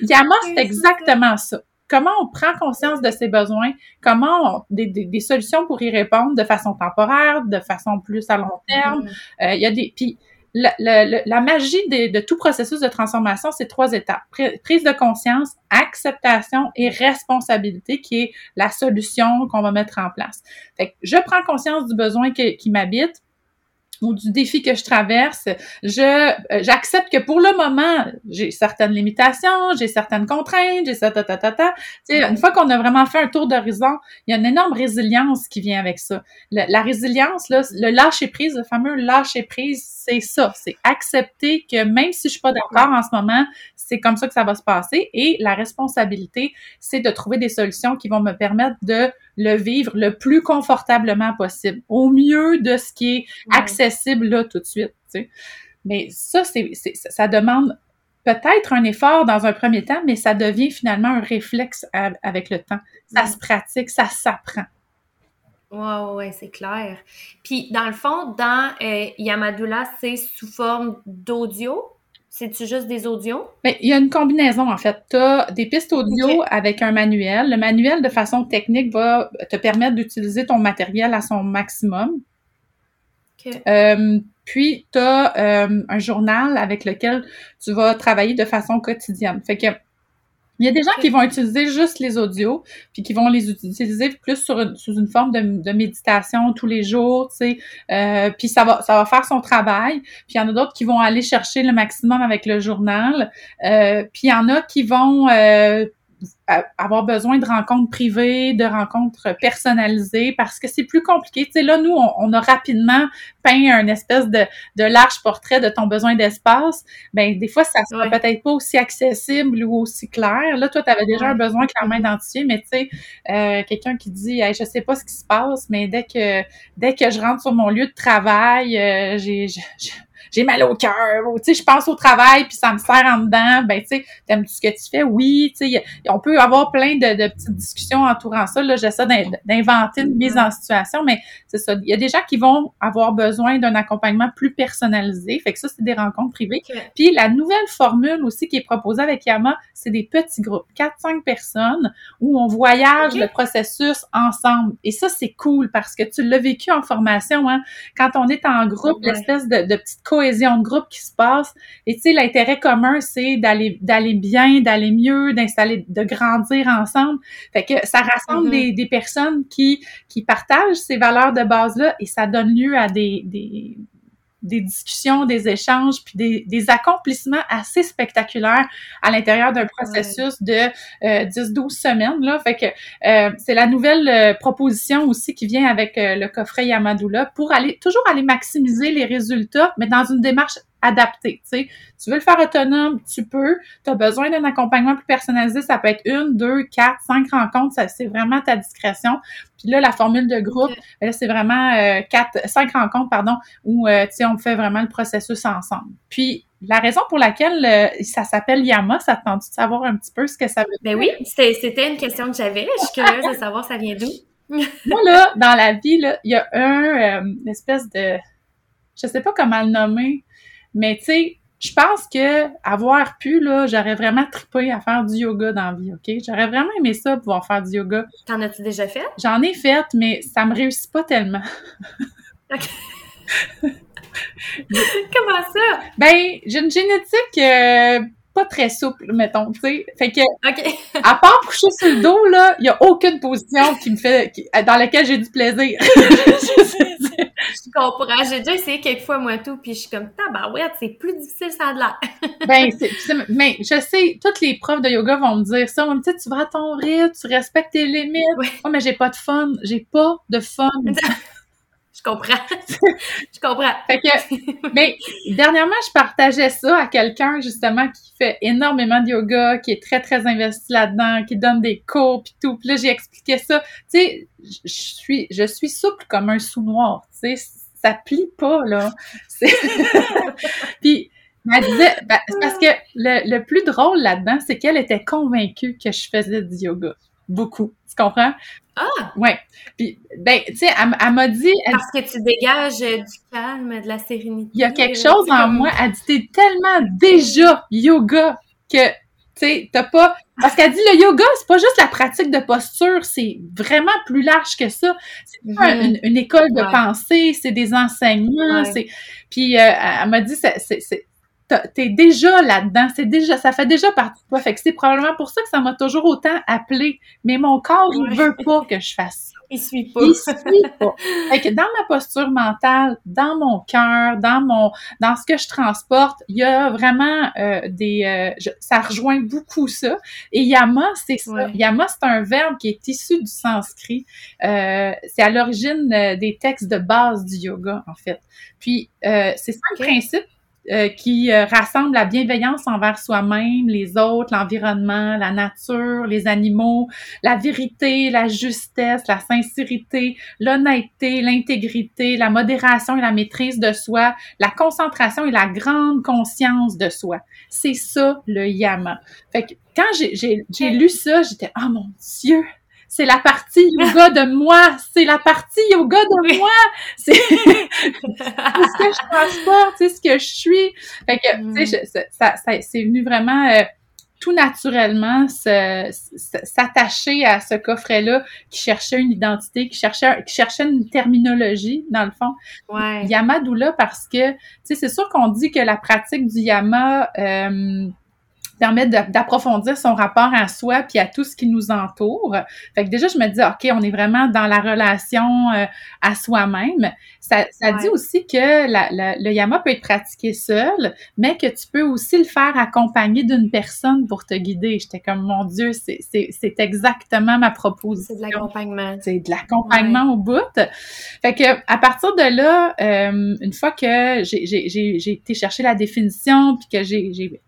Yama, c'est exactement ça. Comment on prend conscience de ses besoins, comment on, des, des, solutions pour y répondre de façon temporaire, de façon plus à long terme. Mm-hmm. Euh, il y a des puis la, la, magie de, de, tout processus de transformation, c'est trois étapes. Prise de conscience, acceptation et responsabilité, qui est la solution qu'on va mettre en place. Fait que je prends conscience du besoin qui m'habite, ou du défi que je traverse, je euh, j'accepte que pour le moment, j'ai certaines limitations, j'ai certaines contraintes, j'ai ça ta ta ta ta. Tu sais, une fois qu'on a vraiment fait un tour d'horizon, il y a une énorme résilience qui vient avec ça. la résilience là, le lâcher prise, le fameux lâcher prise, c'est ça, c'est accepter que même si je suis pas d'accord en ce moment, c'est comme ça que ça va se passer et la responsabilité, c'est de trouver des solutions qui vont me permettre de le vivre le plus confortablement possible, au mieux de ce qui est accessible là tout de suite. Tu sais. Mais ça, c'est, ça demande peut-être un effort dans un premier temps, mais ça devient finalement un réflexe avec le temps. Ça se pratique, ça s'apprend. Ouais, ouais, c'est clair. Puis, dans le fond, dans euh, Yamadula, c'est sous forme d'audio? C'est-tu juste des audios? Bien, il y a une combinaison, en fait. Tu as des pistes audio avec un manuel. Le manuel, de façon technique, va te permettre d'utiliser ton matériel à son maximum. Euh, puis, tu as euh, un journal avec lequel tu vas travailler de façon quotidienne. Fait que il y a des gens qui vont utiliser juste les audios, puis qui vont les utiliser plus sur sous une forme de, méditation tous les jours, tu sais, euh, puis ça va, ça va faire son travail. Puis il y en a d'autres qui vont aller chercher le maximum avec le journal. Euh, puis il y en a qui vont euh, avoir besoin de rencontres privées, de rencontres personnalisées, parce que c'est plus compliqué. Tu sais, là, nous, on, a rapidement peint un espèce de, de large portrait de ton besoin d'espace. Ben, des fois, ça sera peut-être pas aussi accessible ou aussi clair. Là, toi, tu avais déjà un besoin clairement identifié, mais tu sais, euh, quelqu'un qui dit, hey, je sais pas ce qui se passe, mais dès que dès que je rentre sur mon lieu de travail, euh, j'ai j'ai mal au cœur, ou tu sais, je pense au travail, puis ça me sert en dedans, ben tu sais, t'aimes-tu ce que tu fais? Oui, tu sais, on peut avoir plein de, de, petites discussions entourant ça, là, j'essaie d'inventer une mise en situation, mais c'est ça, il y a des gens qui vont avoir besoin d'un accompagnement plus personnalisé, fait que ça, c'est des rencontres privées. Puis la nouvelle formule aussi qui est proposée avec Yama, c'est des petits groupes, 4-5 personnes, où on voyage le processus ensemble. Et ça, c'est cool, parce que tu l'as vécu en formation, hein, quand on est en groupe, l'espèce de, de petite cohésion de groupe qui se passe. Et tu sais, l'intérêt commun, c'est d'aller d'aller bien, d'aller mieux, d'installer, de grandir ensemble. Fait que ça rassemble mm-hmm. des, des, personnes qui qui partagent ces valeurs de base là et ça donne lieu à des, des des discussions, des échanges, puis des, des accomplissements assez spectaculaires à l'intérieur d'un processus de euh, 10-12 semaines. Là. Fait que euh, c'est la nouvelle euh, proposition aussi qui vient avec euh, le coffret Yamadoula pour aller toujours aller maximiser les résultats, mais dans une démarche adapté. Tu veux le faire autonome, tu peux. Tu as besoin d'un accompagnement plus personnalisé, ça peut être une, deux, quatre, cinq rencontres, ça c'est vraiment ta discrétion. Puis là, la formule de groupe, ben c'est vraiment euh, quatre, cinq rencontres, pardon, où euh, on fait vraiment le processus ensemble. Puis la raison pour laquelle euh, ça s'appelle Yama, ça te de savoir un petit peu ce que ça veut dire? Ben oui, c'était une question que j'avais. Je suis curieuse de savoir ça vient d'où. Moi, là, dans la vie, il y a un une espèce de je sais pas comment le nommer, mais tu sais, je pense que avoir pu, là, j'aurais vraiment trippé à faire du yoga dans la vie, OK? J'aurais vraiment aimé ça, pouvoir faire du yoga. T'en as-tu déjà fait? J'en ai fait, mais ça me réussit pas tellement. OK. Comment ça? Ben, j'ai une génétique euh, pas très souple, mettons, tu sais. Fait que, à part coucher sur le dos, là, il y a aucune position qui me fait, dans laquelle j'ai du plaisir. je comprends. J'ai déjà essayé quelques fois, moi, tout, puis je suis comme, tabarouette, c'est plus difficile, ça de l'air. ben, c'est, mais je sais, toutes les profs de yoga vont me dire ça. Tu tu vas à ton rythme, tu respectes tes limites. Oh, mais j'ai pas de fun. J'ai pas de fun. Comprends. je comprends. Fait que, mais dernièrement, je partageais ça à quelqu'un, justement, qui fait énormément de yoga, qui est très, très investi là-dedans, qui donne des cours, puis tout. Puis là, j'ai expliqué ça. Tu sais, je suis, je suis souple comme un sous-noir, tu sais, ça plie pas, là. puis, elle disait, ben, parce que le, le plus drôle là-dedans, c'est qu'elle était convaincue que je faisais du yoga. Beaucoup. Tu comprends? Ah! Ouais. Puis, ben, tu sais, elle, m'a dit... Parce que tu dégages du calme, de la sérénité. Il y a quelque chose en moi. Elle dit, t'es tellement déjà yoga que, tu sais, t'as pas... Parce qu'elle dit, le yoga, c'est pas juste la pratique de posture, c'est vraiment plus large que ça. C'est mm-hmm. une, école de pensée, c'est des enseignements, c'est... Puis, euh, elle m'a dit, c'est t'es déjà là-dedans, c'est déjà, ça fait déjà partie de toi. Fait que c'est probablement pour ça que ça m'a toujours autant appelé. Mais mon corps, il veut pas que je fasse ça. Il suit pas. Il suit pas. Fait que dans ma posture mentale, dans mon cœur, dans mon, dans ce que je transporte, il y a vraiment euh, des, euh, ça rejoint beaucoup ça. Et yama, c'est ça. Yama, c'est un verbe qui est issu du sanskrit. Euh, c'est à l'origine des textes de base du yoga, en fait. Puis, c'est ça le principe euh, qui euh, rassemble la bienveillance envers soi-même, les autres, l'environnement, la nature, les animaux, la vérité, la justesse, la sincérité, l'honnêteté, l'intégrité, la modération et la maîtrise de soi, la concentration et la grande conscience de soi. C'est ça le yama. Fait que quand j'ai lu ça, j'étais « Oh mon Dieu! » c'est la partie yoga de moi, c'est la partie yoga de moi, c'est ce que je transporte, c'est ce que je suis. Fait que, tu sais, ça, ça, c'est venu vraiment euh, tout naturellement s'attacher à ce coffret-là qui cherchait une identité, qui cherchait, qui cherchait une terminologie, dans le fond. Ouais. Yamadoula, parce que, tu sais, c'est sûr qu'on dit que la pratique du yama... Euh, permettre d'approfondir son rapport à soi puis à tout ce qui nous entoure. Fait que déjà, je me dis, OK, on est vraiment dans la relation euh, à soi-même. Ça, ça dit aussi que la, le yama peut être pratiqué seul, mais que tu peux aussi le faire accompagné d'une personne pour te guider. J'étais comme, mon Dieu, c'est exactement ma proposition. C'est de l'accompagnement. C'est de l'accompagnement au bout. Fait que à partir de là, euh, une fois que j'ai été chercher la définition puis que j'ai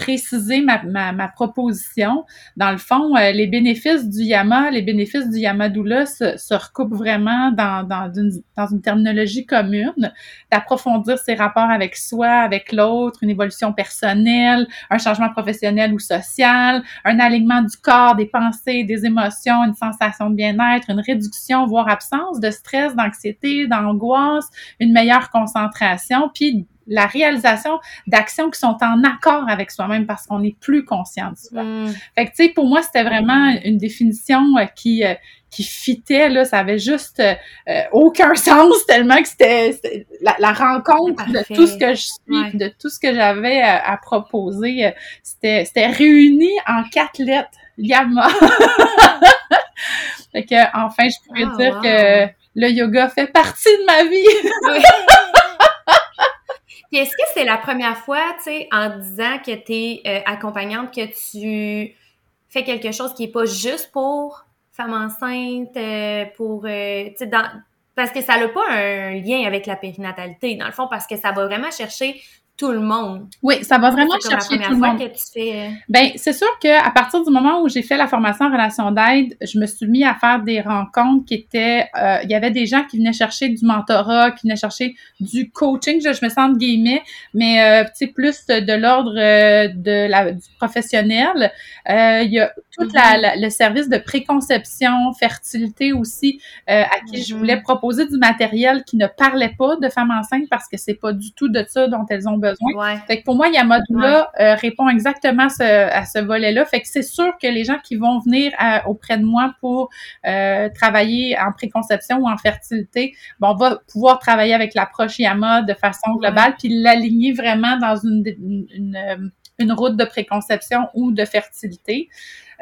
préciser ma, ma, ma, proposition. Dans le fond, euh, les bénéfices du yama, les bénéfices du yamadula se, se recoupent vraiment dans, dans, une, dans une terminologie commune, d'approfondir ses rapports avec soi, avec l'autre, une évolution personnelle, un changement professionnel ou social, un alignement du corps, des pensées, des émotions, une sensation de bien-être, une réduction, voire absence de stress, d'anxiété, d'angoisse, une meilleure concentration, puis la réalisation d'actions qui sont en accord avec soi-même parce qu'on est plus conscient de soi. Mm. Fait que, tu sais, pour moi, c'était vraiment une définition euh, qui, euh, qui fitait, là, ça avait juste euh, aucun sens tellement que c'était la, rencontre de tout ce que je suis, de tout ce que j'avais à, proposer, c'était c'était réuni en quatre lettres, Yama. fait que, enfin, je pourrais ah, dire que le yoga fait partie de ma vie. Puis est-ce que c'est la première fois, tu sais, en disant que tu es euh, accompagnante, que tu fais quelque chose qui est pas juste pour femme enceinte, euh, pour, euh, tu sais, dans, parce que ça n'a pas un lien avec la périnatalité, dans le fond, parce que ça va vraiment chercher tout le monde. Oui, ça va vraiment chercher tout le monde. Que tu fais... Euh, ben, c'est sûr que à partir du moment où j'ai fait la formation en relation d'aide, je me suis mis à faire des rencontres qui étaient, euh, il y avait des gens qui venaient chercher du mentorat, qui venaient chercher du coaching, je, me sens de guillemets, mais euh, tu sais plus de l'ordre de la du professionnel. il y a tout mm-hmm. le service de préconception, fertilité aussi, à qui je voulais mm-hmm. proposer du matériel qui ne parlait pas de femmes enceintes parce que c'est pas du tout de ça dont elles ont besoin fait que pour moi, Yamadula euh, répond exactement à ce volet-là. Fait que c'est sûr que les gens qui vont venir auprès de moi pour euh, travailler en préconception ou en fertilité, bon, on va pouvoir travailler avec l'approche Yama de façon globale, puis l'aligner vraiment dans une, une, une, route de préconception ou de fertilité.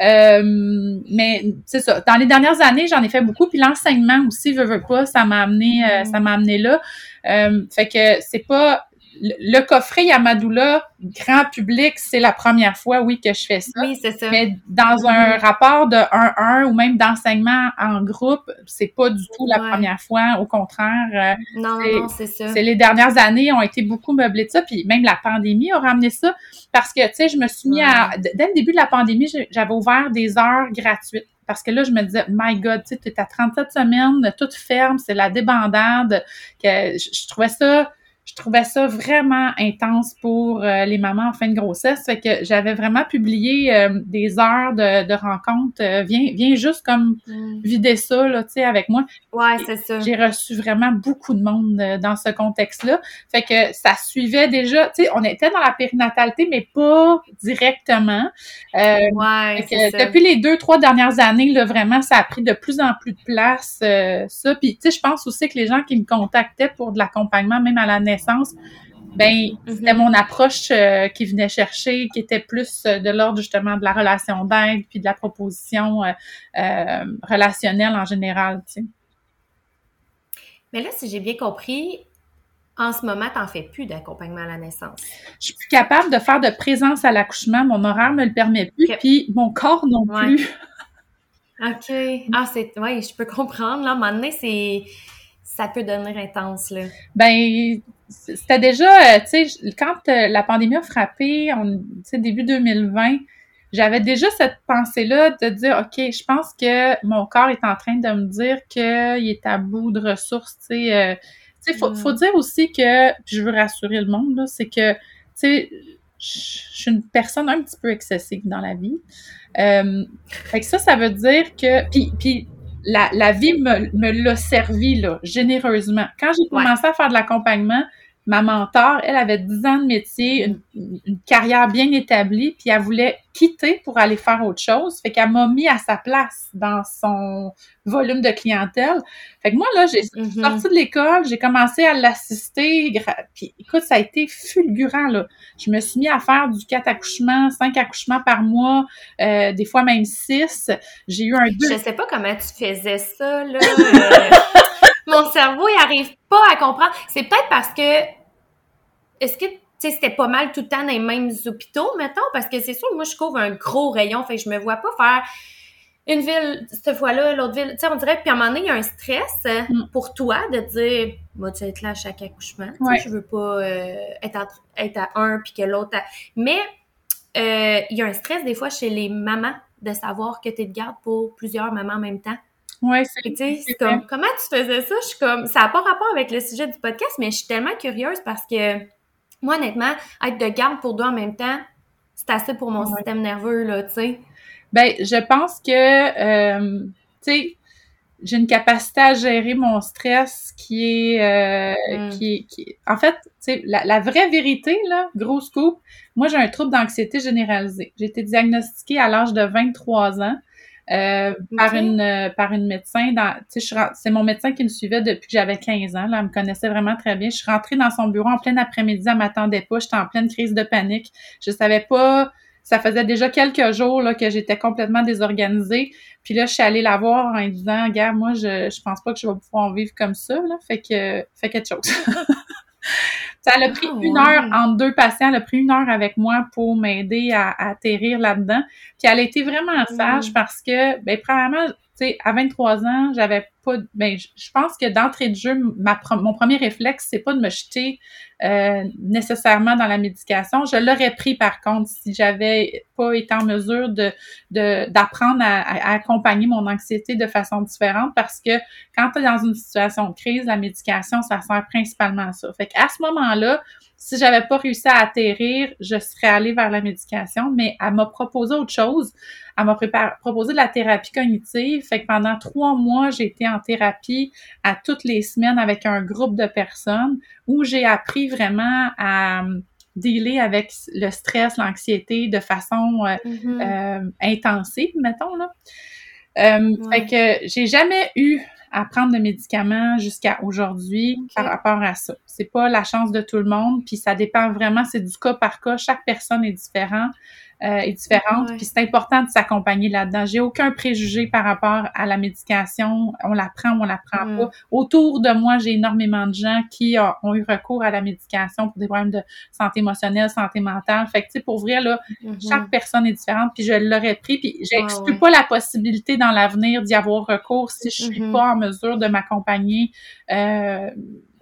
Euh, mais c'est ça. Dans les dernières années, j'en ai fait beaucoup. Puis l'enseignement aussi, je veux pas, ça m'a amené, ça m'a amené là. fait que c'est pas le coffret Yamadoula, grand public, c'est la première fois, oui, que je fais ça. Oui, c'est ça. Mais dans un rapport de 1-1 ou même d'enseignement en groupe, c'est pas du tout la première fois. Au contraire. Euh, non, non, c'est ça. C'est les dernières années ont été beaucoup meublées de ça. Puis même la pandémie a ramené ça. Parce que, tu sais, je me suis mis à... Dès le début de la pandémie, j'avais ouvert des heures gratuites parce que là, je me disais, my God, tu sais, es à 37 semaines, toute ferme, c'est la débandade, que je trouvais ça je trouvais ça vraiment intense pour euh, les mamans en fin de grossesse. Fait que j'avais vraiment publié euh, des heures de, de rencontres. Euh, viens, viens juste comme mm. vider ça, là, tu sais, avec moi. Ouais, c'est ça. J'ai reçu vraiment beaucoup de monde dans ce contexte-là. Fait que ça suivait déjà, tu sais, on était dans la périnatalité, mais pas directement. ouais, que, Depuis les deux, trois dernières années, là, vraiment, ça a pris de plus en plus de place, ça. Puis, tu sais, je pense aussi que les gens qui me contactaient pour de l'accompagnement, même à la naissance, ben mhm. c'était mon approche euh, qui venait chercher, qui était plus euh, de l'ordre justement de la relation d'aide puis de la proposition euh, relationnelle en général, tu sais. Mais là, si j'ai bien compris, en ce moment, tu n'en fais plus d'accompagnement à la naissance. Je suis plus capable de faire de présence à l'accouchement. Mon horaire me le permet plus, puis mon corps non plus. OK. Ah, c'est... Oui, je peux comprendre. Là, à un moment donné, c'est... Ça peut devenir intense, là. Ben, c'était déjà, euh, tu sais, quand euh, la pandémie a frappé, tu sais, début 2020, j'avais déjà cette pensée-là de dire, OK, je pense que mon corps est en train de me dire qu'il est à bout de ressources, tu sais. Euh, tu sais, faut, faut mm. dire aussi que, je veux rassurer le monde, là, c'est que, tu sais, je suis une personne un petit peu excessive dans la vie. Euh, fait que ça, ça veut dire que, puis, puis la, la vie me, me l'a servi là, généreusement. Quand j'ai commencé à faire de l'accompagnement, ma mentor, elle avait 10 ans de métier, une, carrière bien établie, puis elle voulait quitter pour aller faire autre chose. Fait qu'elle m'a mis à sa place dans son volume de clientèle. Fait que moi, là, j'ai mm-hmm. sorti de l'école, j'ai commencé à l'assister. Puis écoute, ça a été fulgurant, là. Je me suis mis à faire du 4 accouchements, 5 accouchements par mois, euh, des fois même 6. J'ai eu un... Je sais pas comment tu faisais ça, là. Euh, mon cerveau, il arrive pas à comprendre. C'est peut-être parce que est-ce que tu sais, c'était pas mal tout le temps dans les mêmes hôpitaux, mettons, parce que c'est sûr, moi, je couvre un gros rayon, fait que je me vois pas faire une ville, cette fois-là, l'autre ville. Tu sais, on dirait, puis à un moment donné, il y a un stress euh, mm. pour toi de dire, vas-tu être là à chaque accouchement? Tu sais, je veux pas euh, être, à, être à un puis que l'autre à... Mais euh, il y a un stress des fois chez les mamans de savoir que tu es de garde pour plusieurs mamans en même temps. Ouais, c'est comme comment tu faisais ça? Je suis comme ça n'a pas rapport avec le sujet du podcast, mais je suis tellement curieuse parce que moi, honnêtement, être de garde pour deux en même temps, c'est assez pour mon système nerveux, là, tu sais. Ben, je pense que, euh, tu sais, j'ai une capacité à gérer mon stress qui est, euh, mm. qui, qui, en fait, tu sais, la, la, vraie vérité, là, gros scoop, moi, j'ai un trouble d'anxiété généralisée. J'ai été diagnostiquée à l'âge de 23 ans. Euh, par une euh, par une médecin dans c'est mon médecin qui me suivait depuis que j'avais 15 ans là elle me connaissait vraiment très bien je suis rentrée dans son bureau en plein après-midi elle m'attendait pas j'étais en pleine crise de panique je savais pas ça faisait déjà quelques jours là, que j'étais complètement désorganisée. Puis là, je suis allée la voir en disant, gars, moi, je, je pense pas que je vais pouvoir vivre comme ça. Là. Fait que fais quelque chose. Ça a pris ah, une heure entre deux patients, elle a pris une heure avec moi pour m'aider à, atterrir là-dedans. Puis elle a été vraiment sage parce que, ben, premièrement, tu sais, à 23 ans, j'avais pas, ben, je pense que d'entrée de jeu, mon premier réflexe, c'est pas de me jeter euh, nécessairement dans la médication. Je l'aurais pris par contre si j'avais pas été en mesure de d'apprendre à, à, accompagner mon anxiété de façon différente parce que quand tu es dans une situation de crise, la médication, ça sert principalement à ça. Fait qu'à ce moment-là, si j'avais pas réussi à atterrir, je serais allée vers la médication, mais elle m'a proposé autre chose. Elle m'a proposé de la thérapie cognitive. Fait que pendant trois mois, j'ai été en thérapie à toutes les semaines avec un groupe de personnes où j'ai appris vraiment à euh, dealer avec le stress, l'anxiété de façon euh, mm-hmm. euh, intensive, mettons là. Fait que j'ai jamais eu à prendre de médicaments jusqu'à aujourd'hui par rapport à ça. C'est pas la chance de tout le monde, puis ça dépend vraiment, c'est du cas par cas. Chaque personne est différente euh, est différente. Puis c'est important de s'accompagner là-dedans. J'ai aucun préjugé par rapport à la médication. On la prend ou on la prend mm. pas. Autour de moi, j'ai énormément de gens qui ont eu recours à la médication pour des problèmes de santé émotionnelle, santé mentale. Fait que, tu sais, pour vrai, là, mm-hmm. chaque personne est différente. Puis je l'aurais pris. Puis j'exclus pas la possibilité dans l'avenir d'y avoir recours si je suis mm-hmm. pas en mesure de m'accompagner euh,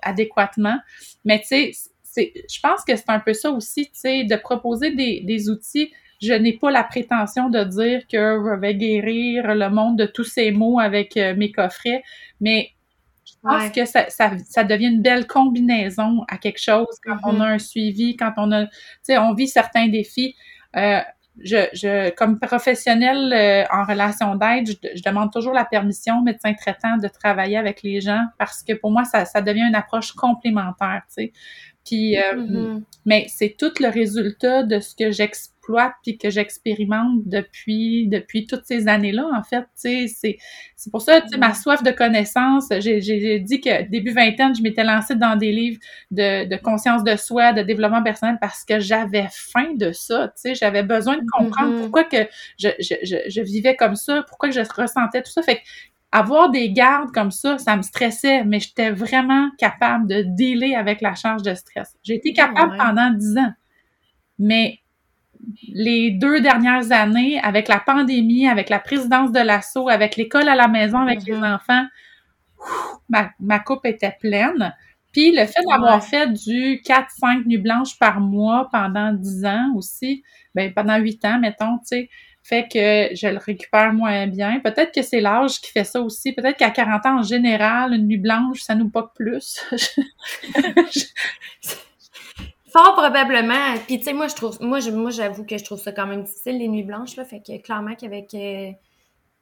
adéquatement. Mais tu sais, je pense que c'est un peu ça aussi, tu sais, de proposer des, des outils je n'ai pas la prétention de dire que je vais guérir le monde de tous ces maux avec euh, mes coffrets, mais je pense que ça, ça, ça, devient une belle combinaison à quelque chose quand on mm-hmm. a un suivi, quand on a, tu sais, on vit certains défis. Euh, je, je, comme professionnelle euh, en relation d'aide, je, demande toujours la permission au médecin traitant de travailler avec les gens parce que pour moi, ça, ça devient une approche complémentaire, tu sais. Puis, euh, mm-hmm. mais c'est tout le résultat de ce que puis que j'expérimente depuis depuis toutes ces années-là. En fait, c'est c'est pour ça, ma mm-hmm. soif de connaissance. J'ai dit que début vingtaine, je m'étais lancée dans des livres de de conscience de soi, de développement personnel parce que j'avais faim de ça. J'avais besoin de comprendre mm-hmm. pourquoi que je, je, je, je vivais comme ça, pourquoi que je ressentais tout ça. Fait que avoir des gardes comme ça, ça me stressait, mais j'étais vraiment capable de dealer avec la charge de stress. J'ai été capable pendant dix ans. Mais les deux dernières années, avec la pandémie, avec la présidence de l'assaut, avec l'école à la maison, avec les mm-hmm. enfants, ma, coupe était pleine. Puis le fait d'avoir fait du 4-5 nuits blanches par mois pendant dix ans aussi, ben pendant huit ans, mettons, tu sais, fait que je le récupère moins bien. Peut-être que c'est l'âge qui fait ça aussi. Peut-être qu'à 40 ans, en général, une nuit blanche, ça nous poque plus. Fort probablement. Puis tu sais, moi, je trouve, moi, moi, j'avoue que je trouve ça quand même difficile, les nuits blanches, là. Fait que clairement qu'avec euh,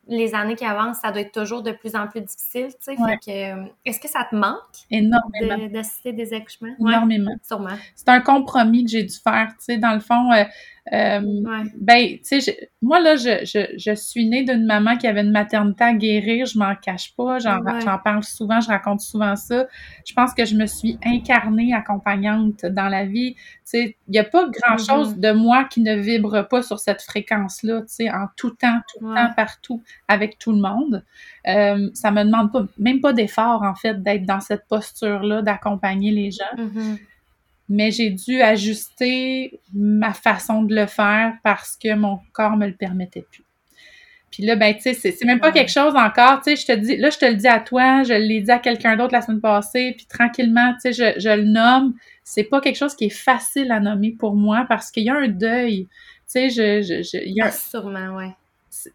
les années qui avancent, ça doit être toujours de plus en plus difficile, tu sais. Fait que, euh, est-ce que ça te manque? Énormément. D'assister des accouchements? Énormément. sûrement. C'est un compromis que j'ai dû faire, tu sais. Dans le fond, euh, euh, ben, tu sais, moi, là, je, je, je suis née d'une maman qui avait une maternité à guérir, je m'en cache pas, j'en parle souvent, je raconte souvent ça. Je pense que je me suis incarnée accompagnante dans la vie. Tu sais, il n'y a pas grand-chose mm-hmm. de moi qui ne vibre pas sur cette fréquence-là, tu sais, en tout temps, tout le temps, partout, avec tout le monde. Euh, ça me demande pas, même pas d'effort, en fait, d'être dans cette posture-là, d'accompagner les gens. Mm-hmm mais j'ai dû ajuster ma façon de le faire parce que mon corps me le permettait plus. Puis là, ben, tu sais, c'est même pas quelque chose encore, tu sais, je te dis, là, je te le dis à toi, je l'ai dit à quelqu'un d'autre la semaine passée, puis tranquillement, tu sais, je, je, le nomme. C'est pas quelque chose qui est facile à nommer pour moi parce qu'il y a un deuil. Tu sais, je, je, je y a... Ah, sûrement, ouais.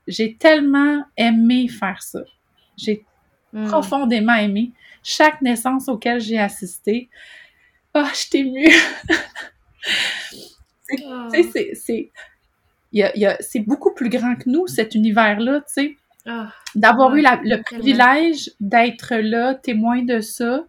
J'ai tellement aimé faire ça. J'ai hmm. profondément aimé chaque naissance auquel j'ai assisté. Ah, oh, je t'ai c'est c'est beaucoup plus grand que nous, cet univers-là, tu sais. Ah. D'avoir eu le privilège d'être là, témoin de ça,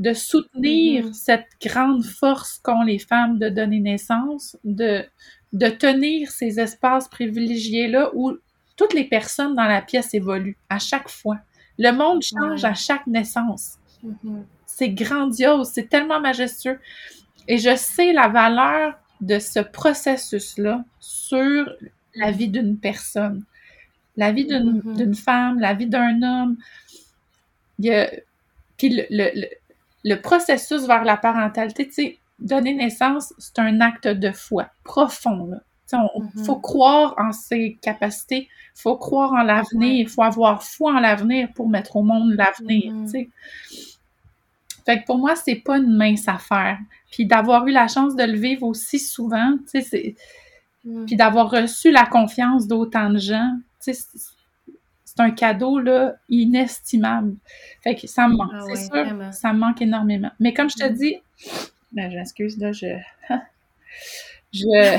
de soutenir mm-hmm. cette grande force qu'ont les femmes de donner naissance, de, de tenir ces espaces privilégiés-là où toutes les personnes dans la pièce évoluent à chaque fois. Le monde change à chaque naissance. Mm-hmm c'est grandiose, c'est tellement majestueux. Et je sais la valeur de ce processus-là sur la vie d'une personne, la vie d'une mm-hmm. femme, la vie d'un homme. Il puis le, processus vers la parentalité, tu sais, donner naissance, c'est un acte de foi profond. Il mm-hmm. faut croire en ses capacités, il faut croire en l'avenir, il faut avoir foi en l'avenir pour mettre au monde l'avenir. Mm-hmm. tu sais. Fait que pour moi, c'est pas une mince affaire. Puis d'avoir eu la chance de le vivre aussi souvent, tu sais, c'est... Mm. Puis d'avoir reçu la confiance d'autant de gens, tu sais, c'est un cadeau, là, inestimable. Fait que ça me manque, ah c'est sûr, ça me manque énormément. Mais comme je te mm. dis, ben, j'excuse, là, je... je,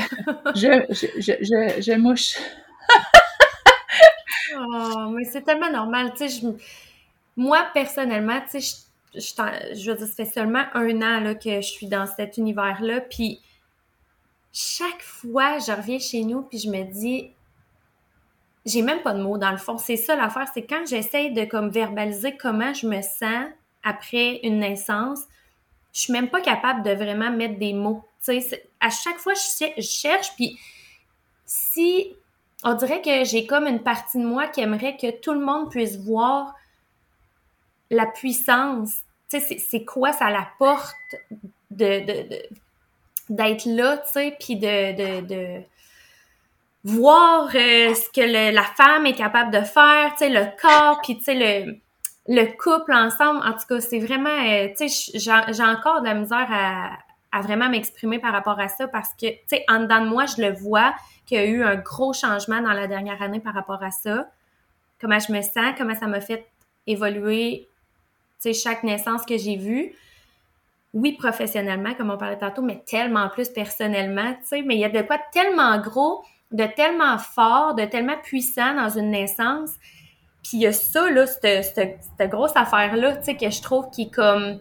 je, je, je, je, mouche. oh, mais c'est tellement normal, tu sais, moi, personnellement, tu sais, je, veux dire, ça fait seulement un an que je suis dans cet univers-là. Puis chaque fois, je reviens chez nous, puis je me dis, j'ai même pas de mots dans le fond. C'est ça l'affaire, c'est quand j'essaye de comme verbaliser comment je me sens après une naissance, je suis même pas capable de vraiment mettre des mots. Tu à chaque fois, je, cherche, puis si on dirait que j'ai comme une partie de moi qui aimerait que tout le monde puisse voir la puissance, tu sais, c'est quoi? Ça la porte de, d'être là, tu sais, puis de, de, voir euh, ce que la femme est capable de faire, tu sais, le corps, puis tu sais, le, le couple ensemble. En tout cas, c'est vraiment, euh, tu sais, j'ai encore de la misère à, à vraiment m'exprimer par rapport à ça parce que, tu sais, en dedans de moi, je le vois qu'il y a eu un gros changement dans la dernière année par rapport à ça. Comment je me sens, comment ça m'a fait évoluer sais, chaque naissance que j'ai vue, oui, professionnellement, comme on parlait tantôt, mais tellement plus personnellement, tu sais, mais il y a de quoi de tellement gros, de tellement fort, de tellement puissant dans une naissance. Puis il y a ça, là, cette, cette, grosse affaire-là, tu sais, que je trouve qui est comme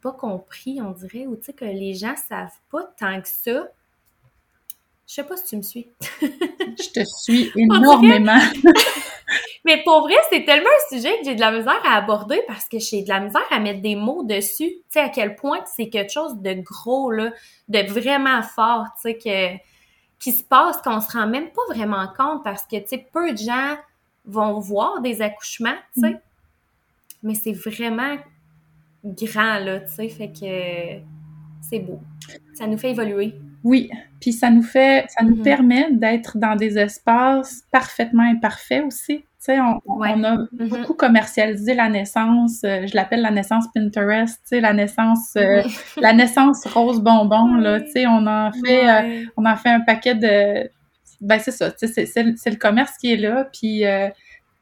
pas compris, on dirait, ou tu sais, que les gens savent pas tant que ça. Je sais pas si tu me suis. je te suis énormément. Mais pour vrai, c'est tellement un sujet que j'ai de la misère à aborder parce que j'ai de la misère à mettre des mots dessus. Tu sais, à quel point c'est quelque chose de gros, là, de vraiment fort, tu sais, que, qui se passe qu'on se rend même pas vraiment compte parce que, tu sais, peu de gens vont voir des accouchements, tu sais. Mm. Mais c'est vraiment grand, là, tu sais, fait que c'est beau. Ça nous fait évoluer. Oui, puis ça nous fait, ça nous mm-hmm. permet d'être dans des espaces parfaitement imparfaits aussi. Tu sais, on, on, a mm-hmm. beaucoup commercialisé la naissance, euh, je l'appelle la naissance Pinterest, tu sais, la naissance, euh, la naissance rose bonbon, là, tu sais, on en fait, euh, on en fait un paquet de, ben c'est ça, tu sais, c'est le commerce qui est là, puis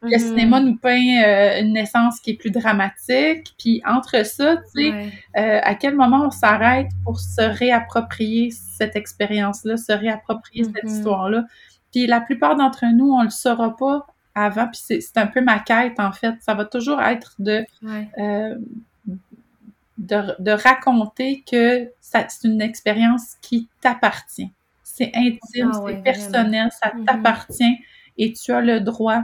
le mm-hmm. cinéma nous peint euh, une naissance qui est plus dramatique. Puis entre ça, tu sais, euh, à quel moment on s'arrête pour se réapproprier cette expérience-là, se réapproprier cette mm-hmm. histoire-là? Puis la plupart d'entre nous, on le saura pas avant. Puis c'est un peu ma quête, en fait. Ça va toujours être de, euh, de, raconter que c'est une expérience qui t'appartient. C'est intime, ah c'est personnel, ça mm-hmm. t'appartient et tu as le droit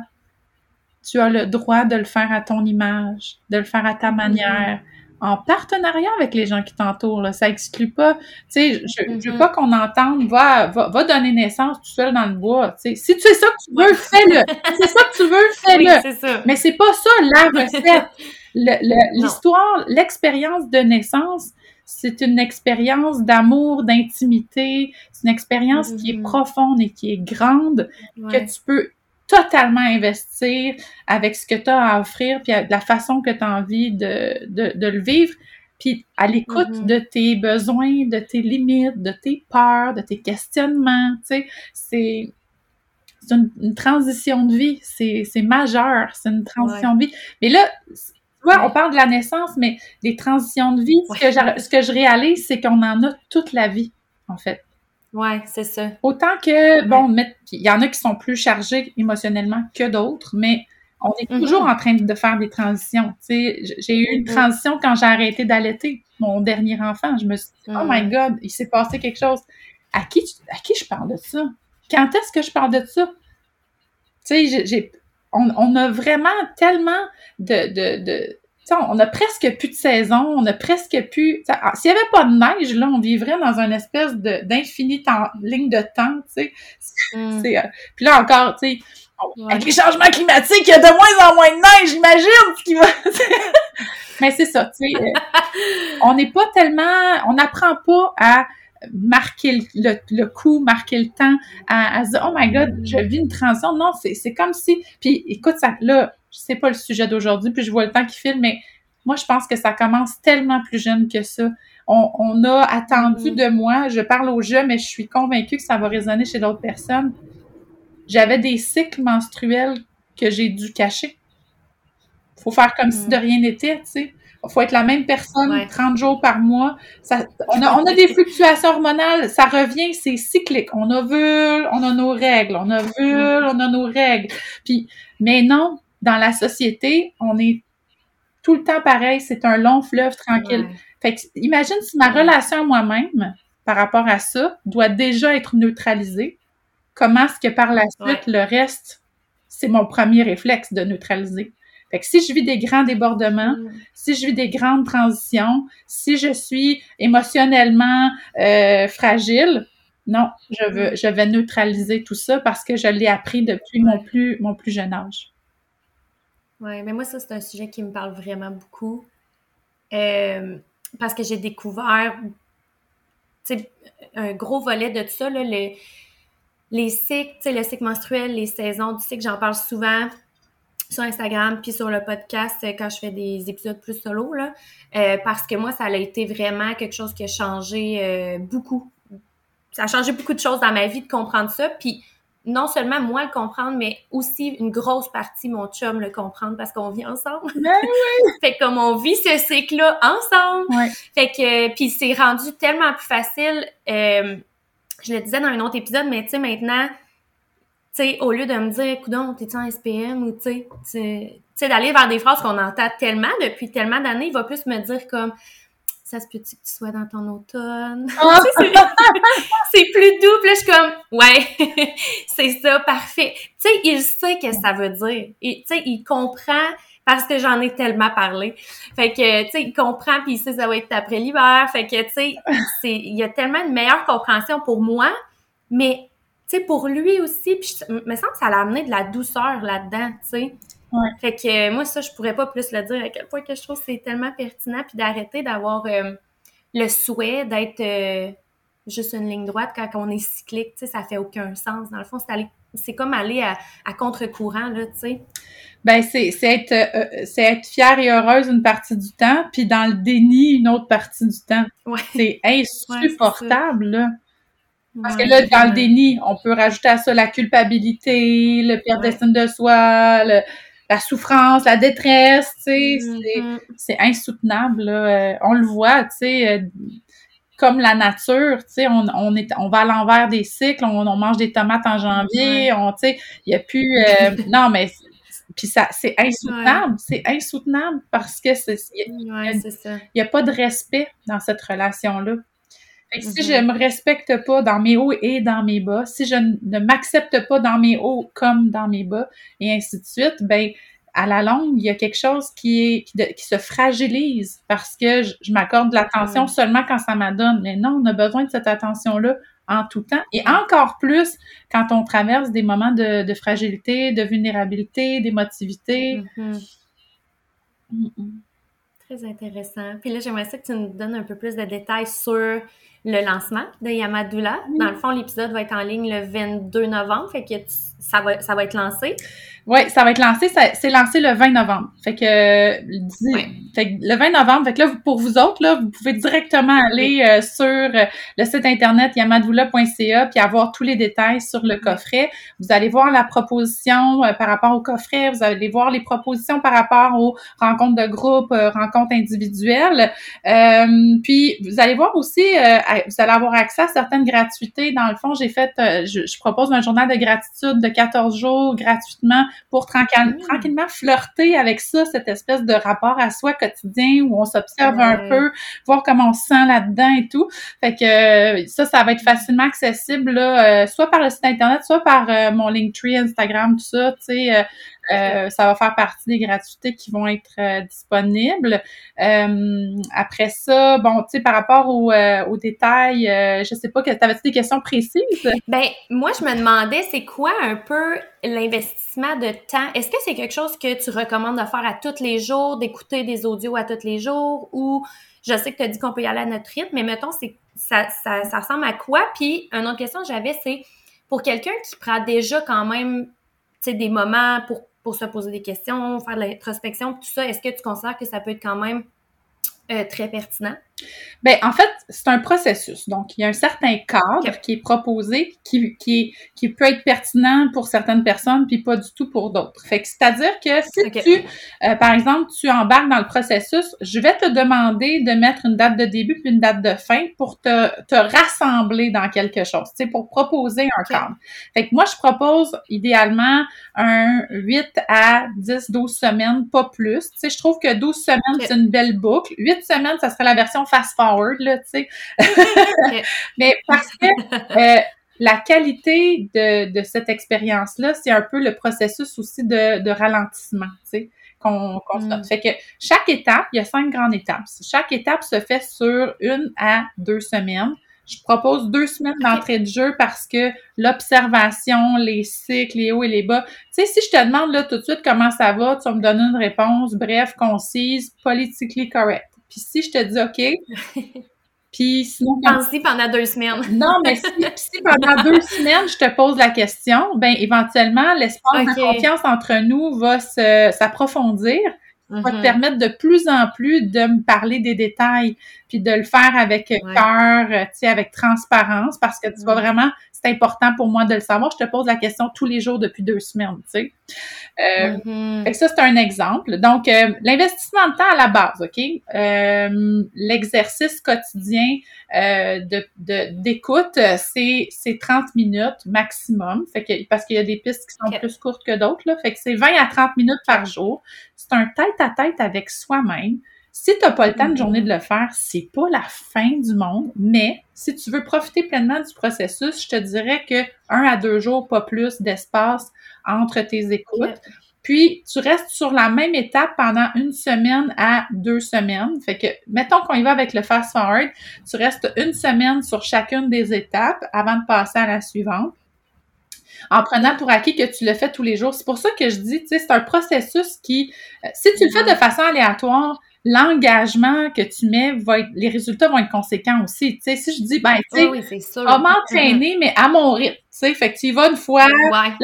tu as le droit de le faire à ton image, de le faire à ta manière, en partenariat avec les gens qui t'entourent. Ça exclut pas. Tu sais, je, veux mm-hmm. pas qu'on entende va, va, donner naissance tout seul dans le bois. si tu sais ça que tu veux, fais-le. c'est ça que tu veux, fais-le. Mais c'est pas ça la recette. L'histoire, l'expérience de naissance, c'est une expérience d'amour, d'intimité, c'est une expérience qui est mm-hmm. profonde et qui est grande, que tu peux totalement investir avec ce que tu as à offrir, puis la façon que tu as envie de, de, de, le vivre, puis à l'écoute mm-hmm. de tes besoins, de tes limites, de tes peurs, de tes questionnements, tu sais, c'est c'est une, transition de vie, c'est majeur, c'est une transition de vie. Mais là, tu vois, on parle de la naissance, mais des transitions de vie, ce, que je, ce que je réalise, c'est qu'on en a toute la vie, en fait. Ouais, c'est ça. Autant que, bon, il y en a qui sont plus chargés émotionnellement que d'autres, mais on est mm-hmm. toujours en train de faire des transitions. J'ai eu une mm-hmm. transition quand j'ai arrêté d'allaiter mon dernier enfant. Je me suis dit, oh my mm. God, il s'est passé quelque chose. À qui, à qui je parle de ça? Quand est-ce que je parle de ça? Tu sais, j'ai, on, on, a vraiment tellement de, de, de on a presque plus de saison, on a presque plus. Ah, s'il n'y avait pas de neige, là, on vivrait dans une espèce d'infinie ligne de temps, tu sais. Mm. Euh, puis là encore, tu sais, avec les changements climatiques, il y a de moins en moins de neige, j'imagine. Mais c'est ça, tu sais. Euh, on n'est pas tellement, on n'apprend pas à marquer le, coup, marquer le temps, à, se dire oh my god, je vis une transition. Non, c'est comme si. Puis écoute, ça, là, sais pas le sujet d'aujourd'hui, puis je vois le temps qui file, mais moi, je pense que ça commence tellement plus jeune que ça. On, a attendu mm. de moi, je parle au jeu, mais je suis convaincue que ça va résonner chez d'autres personnes. J'avais des cycles menstruels que j'ai dû cacher. Faut faire comme si de mm. rien n'était, tu sais. Faut être la même personne 30 jours par mois. Ça, on, a, on a des fluctuations hormonales, ça revient, c'est cyclique. On ovule, on a nos règles, on ovule, mm. on a nos règles. Puis, mais non, dans la société, on est tout le temps pareil, c'est un long fleuve tranquille. Fait que, imagine si ma relation à moi-même, par rapport à ça, doit déjà être neutralisée. Comment est-ce que par la suite, le reste, c'est mon premier réflexe de neutraliser? Fait que si je vis des grands débordements, mm. si je vis des grandes transitions, si je suis émotionnellement euh, fragile, non, je veux, mm. je vais neutraliser tout ça parce que je l'ai appris depuis mon plus, mon plus jeune âge. Oui, mais moi, ça, c'est un sujet qui me parle vraiment beaucoup. Euh, parce que j'ai découvert un gros volet de tout ça, là, les, les cycles, le cycle menstruel, les saisons du cycle, j'en parle souvent sur Instagram puis sur le podcast euh, quand je fais des épisodes plus solo là, euh, parce que moi ça a été vraiment quelque chose qui a changé beaucoup. Ça a changé beaucoup de choses dans ma vie de comprendre ça puis non seulement moi le comprendre, mais aussi une grosse partie mon chum le comprendre parce qu'on vit ensemble. Ben oui. fait que comme on vit ce cycle-là ensemble. Ouais. Fait que puis c'est rendu tellement plus facile. euh, je le disais dans un autre épisode, mais tu sais maintenant, sais au lieu de me dire, coudon, t'es-tu en SPM ou tu sais, d'aller vers des phrases qu'on entend tellement depuis tellement d'années, il va plus me dire comme ça se peut-tu que tu sois dans ton automne? Sais, c'est plus doux. Puis là, je suis comme, ouais, c'est ça, parfait. Tu sais, il sait que ça veut dire. Tu sais, il comprend parce que j'en ai tellement parlé. Fait que, tu sais, il comprend puis il sait que ça va être après l'hiver. Fait que, tu sais, il y a tellement une meilleure compréhension pour moi, mais, sais, pour lui aussi. Puis, je- me semble que ça l'a amené de la douceur là-dedans, tu sais. Ouais. Fait que, euh, moi, ça, je pourrais pas plus le dire à quel point que je trouve que c'est tellement pertinent puis d'arrêter d'avoir euh, le souhait d'être euh, juste une ligne droite quand on est cyclique, tu sais, ça fait aucun sens. Dans le fond, c'est comme aller à, à contre-courant, là, tu sais. Ben, c'est, être, être fière et heureuse une partie du temps, puis dans le déni une autre partie du temps. Ouais. C'est insupportable, là. Parce que là, dans le déni, on peut rajouter à ça la culpabilité, le Ouais. d'estime de soi, le- la souffrance, la détresse, tu sais, c'est, Mhm. c'est insoutenable, là. Euh, on le voit, tu sais, euh, comme la nature, tu sais, on, on, est, on va à l'envers des cycles, on, on mange des tomates en janvier, on, tu sais, il y a plus... euh, non, mais... Puis ça, c'est insoutenable, c'est insoutenable parce que c'est, il n'y a pas de respect dans cette relation-là. Si Mhm. je me respecte pas dans mes hauts et dans mes bas, si je ne m'accepte pas dans mes hauts comme dans mes bas, et ainsi de suite, ben à la longue, il y a quelque chose qui est qui, de- qui se fragilise parce que je, je m'accorde de l'attention seulement quand ça m'adonne. Mais non, on a besoin de cette attention-là en tout temps. Et encore plus quand on traverse des moments de, de fragilité, de vulnérabilité, d'émotivité. Mhm. Mhm. Très intéressant. Puis là, j'aimerais ça que tu nous donnes un peu plus de détails sur le lancement de Yamadula. Oui. Dans le fond, l'épisode va être en ligne le 22 novembre, fait que ça va, ça va être lancé? Oui, ça va être lancé, c'est lancé le 20 novembre. Fait que, euh, dis- Ouais. fait que le 20 novembre, fait que là, pour vous autres, là, vous pouvez directement aller euh, sur euh, le site internet yamadula.ca puis avoir tous les détails sur le coffret. Vous allez voir la proposition euh, par rapport au coffret, vous allez voir les propositions par rapport aux rencontres de groupe, rencontres individuelles. Puis vous allez voir aussi, vous allez avoir accès à certaines gratuités. Dans le fond, j'ai fait, je, je propose un journal de gratitude de 14 jours gratuitement pour tranquille- Mm. tranquillement flirter avec ça, cette espèce de rapport à soi quotidien où on s'observe un peu, voir comment on se sent là-dedans et tout. Fait que euh, ça, ça va être facilement accessible, là, euh, soit par le site internet, soit par euh, mon Linktree, Instagram, tout ça, tu sais. Euh, ça va faire partie des gratuités qui vont être euh, disponibles. Euh, après ça, bon, tu sais, par rapport aux, détails, je sais pas, t'avais-tu des questions précises? Ben, moi, je me demandais, c'est quoi un peu l'investissement de temps? Est-ce que c'est quelque chose que tu recommandes de faire à tous les jours, d'écouter des audios à tous les jours, ou je sais que tu as dit qu'on peut y aller à notre rythme, mais mettons, c'est ça, ça, ça ressemble à quoi? Puis, une autre question que j'avais, c'est pour quelqu'un qui prend déjà quand même, des moments pour, pour se poser des questions, faire de l'introspection, tout ça, est-ce que tu considères que ça peut être quand même euh, très pertinent? Ben, en fait, c'est un processus. Donc, il y a un certain cadre qui est proposé, qui, qui, qui peut être pertinent pour certaines personnes, puis pas du tout pour d'autres. Fait que c'est-à-dire que si tu, euh, par exemple, tu embarques dans le processus, je vais te demander de mettre une date de début puis une date de fin pour te, te rassembler dans quelque chose, tu sais, pour proposer un cadre. Fait que moi, je propose idéalement un 8 à 10, 12 semaines, pas plus. Tu sais, je trouve que 12 semaines, c'est une belle boucle. 8 semaines, ça serait la version fast-forward, là, tu sais. Mais parce que euh, la qualité de, de cette expérience-là, c'est un peu le processus aussi de, de ralentissement, tu sais, qu'on qu'on se Mm. donne. Fait que chaque étape, il y a cinq grandes étapes. Chaque étape se fait sur une à deux semaines. Je propose deux semaines d'entrée de jeu parce que l'observation, les cycles, les hauts et les bas. Tu sais, si je te demande là tout de suite comment ça va, tu vas me donner une réponse bref, concise, politically correct. Puis si je te dis OK, puis sinon Pense-y pendant deux semaines. non, mais si, si pendant deux semaines, je te pose la question, ben éventuellement, l'espace de confiance entre nous va s'approfondir. va te permettre de plus en plus de me parler des détails, puis de le faire avec cœur, tu sais, avec transparence, parce que tu vas vraiment, c'est important pour moi de le savoir. Je te pose la question tous les jours depuis deux semaines, tu sais. Euh, mm-hmm. ça, c'est un exemple. Donc, euh, l'investissement de temps à la base, OK? Euh, l'exercice quotidien euh, de d'écoute, c'est c'est 30 minutes maximum. Fait que, parce qu'il y a des pistes qui sont plus courtes que d'autres, là. Fait que c'est 20 à 30 minutes par jour. C'est un tête-à-tête -tête avec soi-même. Si tu n'as pas le temps de mm-hmm. journée de le faire, c'est pas la fin du monde, mais si tu veux profiter pleinement du processus, je te dirais que un à deux jours, pas plus d'espace entre tes écoutes. Puis, tu restes sur la même étape pendant une semaine à deux semaines. Fait que, mettons qu'on y va avec le fast forward, tu restes une semaine sur chacune des étapes avant de passer à la suivante en prenant pour acquis que tu le fais tous les jours. C'est pour ça que je dis, tu sais, c'est un processus qui, euh, si tu le fais de façon aléatoire, l'engagement que tu mets va être, les résultats vont être conséquents aussi. Tu sais, si je dis, ben, tu sais, oui, m'entraîner, mais à mon rythme sais, fait que tu y vas une fois,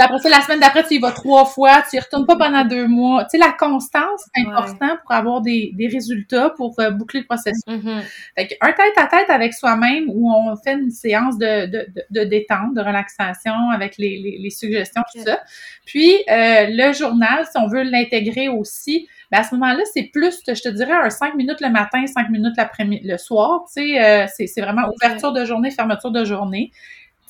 après ça, la semaine d'après, tu y vas trois fois, tu y retournes pas pendant deux mois. Tu sais, la constance, c'est important pour avoir des, des résultats, pour euh, boucler le processus. Mm-hmm. Fait que un tête-à-tête avec soi-même où on fait une séance de, de, de, détente, de relaxation avec les, les, les suggestions, tout ça. Puis, euh, le journal, si on veut l'intégrer aussi, ben à ce moment-là, c'est plus, je te dirais, un cinq minutes le matin, cinq minutes l'après-midi, le soir. Tu sais, euh, c'est vraiment ouverture de journée, fermeture de journée.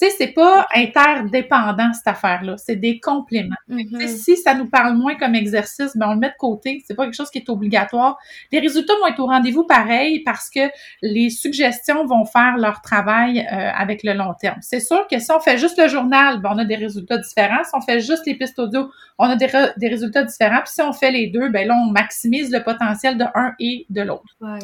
Tu sais, c'est pas interdépendant cette affaire-là, c'est des compléments. Mm-hmm. Si ça nous parle moins comme exercice, ben on le met de côté, c'est pas quelque chose qui est obligatoire. Les résultats vont être au rendez-vous pareil parce que les suggestions vont faire leur travail euh, avec le long terme. C'est sûr que si on fait juste le journal, ben on a des résultats différents. Si on fait juste les pistes audio, on a des, des résultats différents. Puis si on fait les deux, ben là on maximise le potentiel de un et de l'autre. Ouais.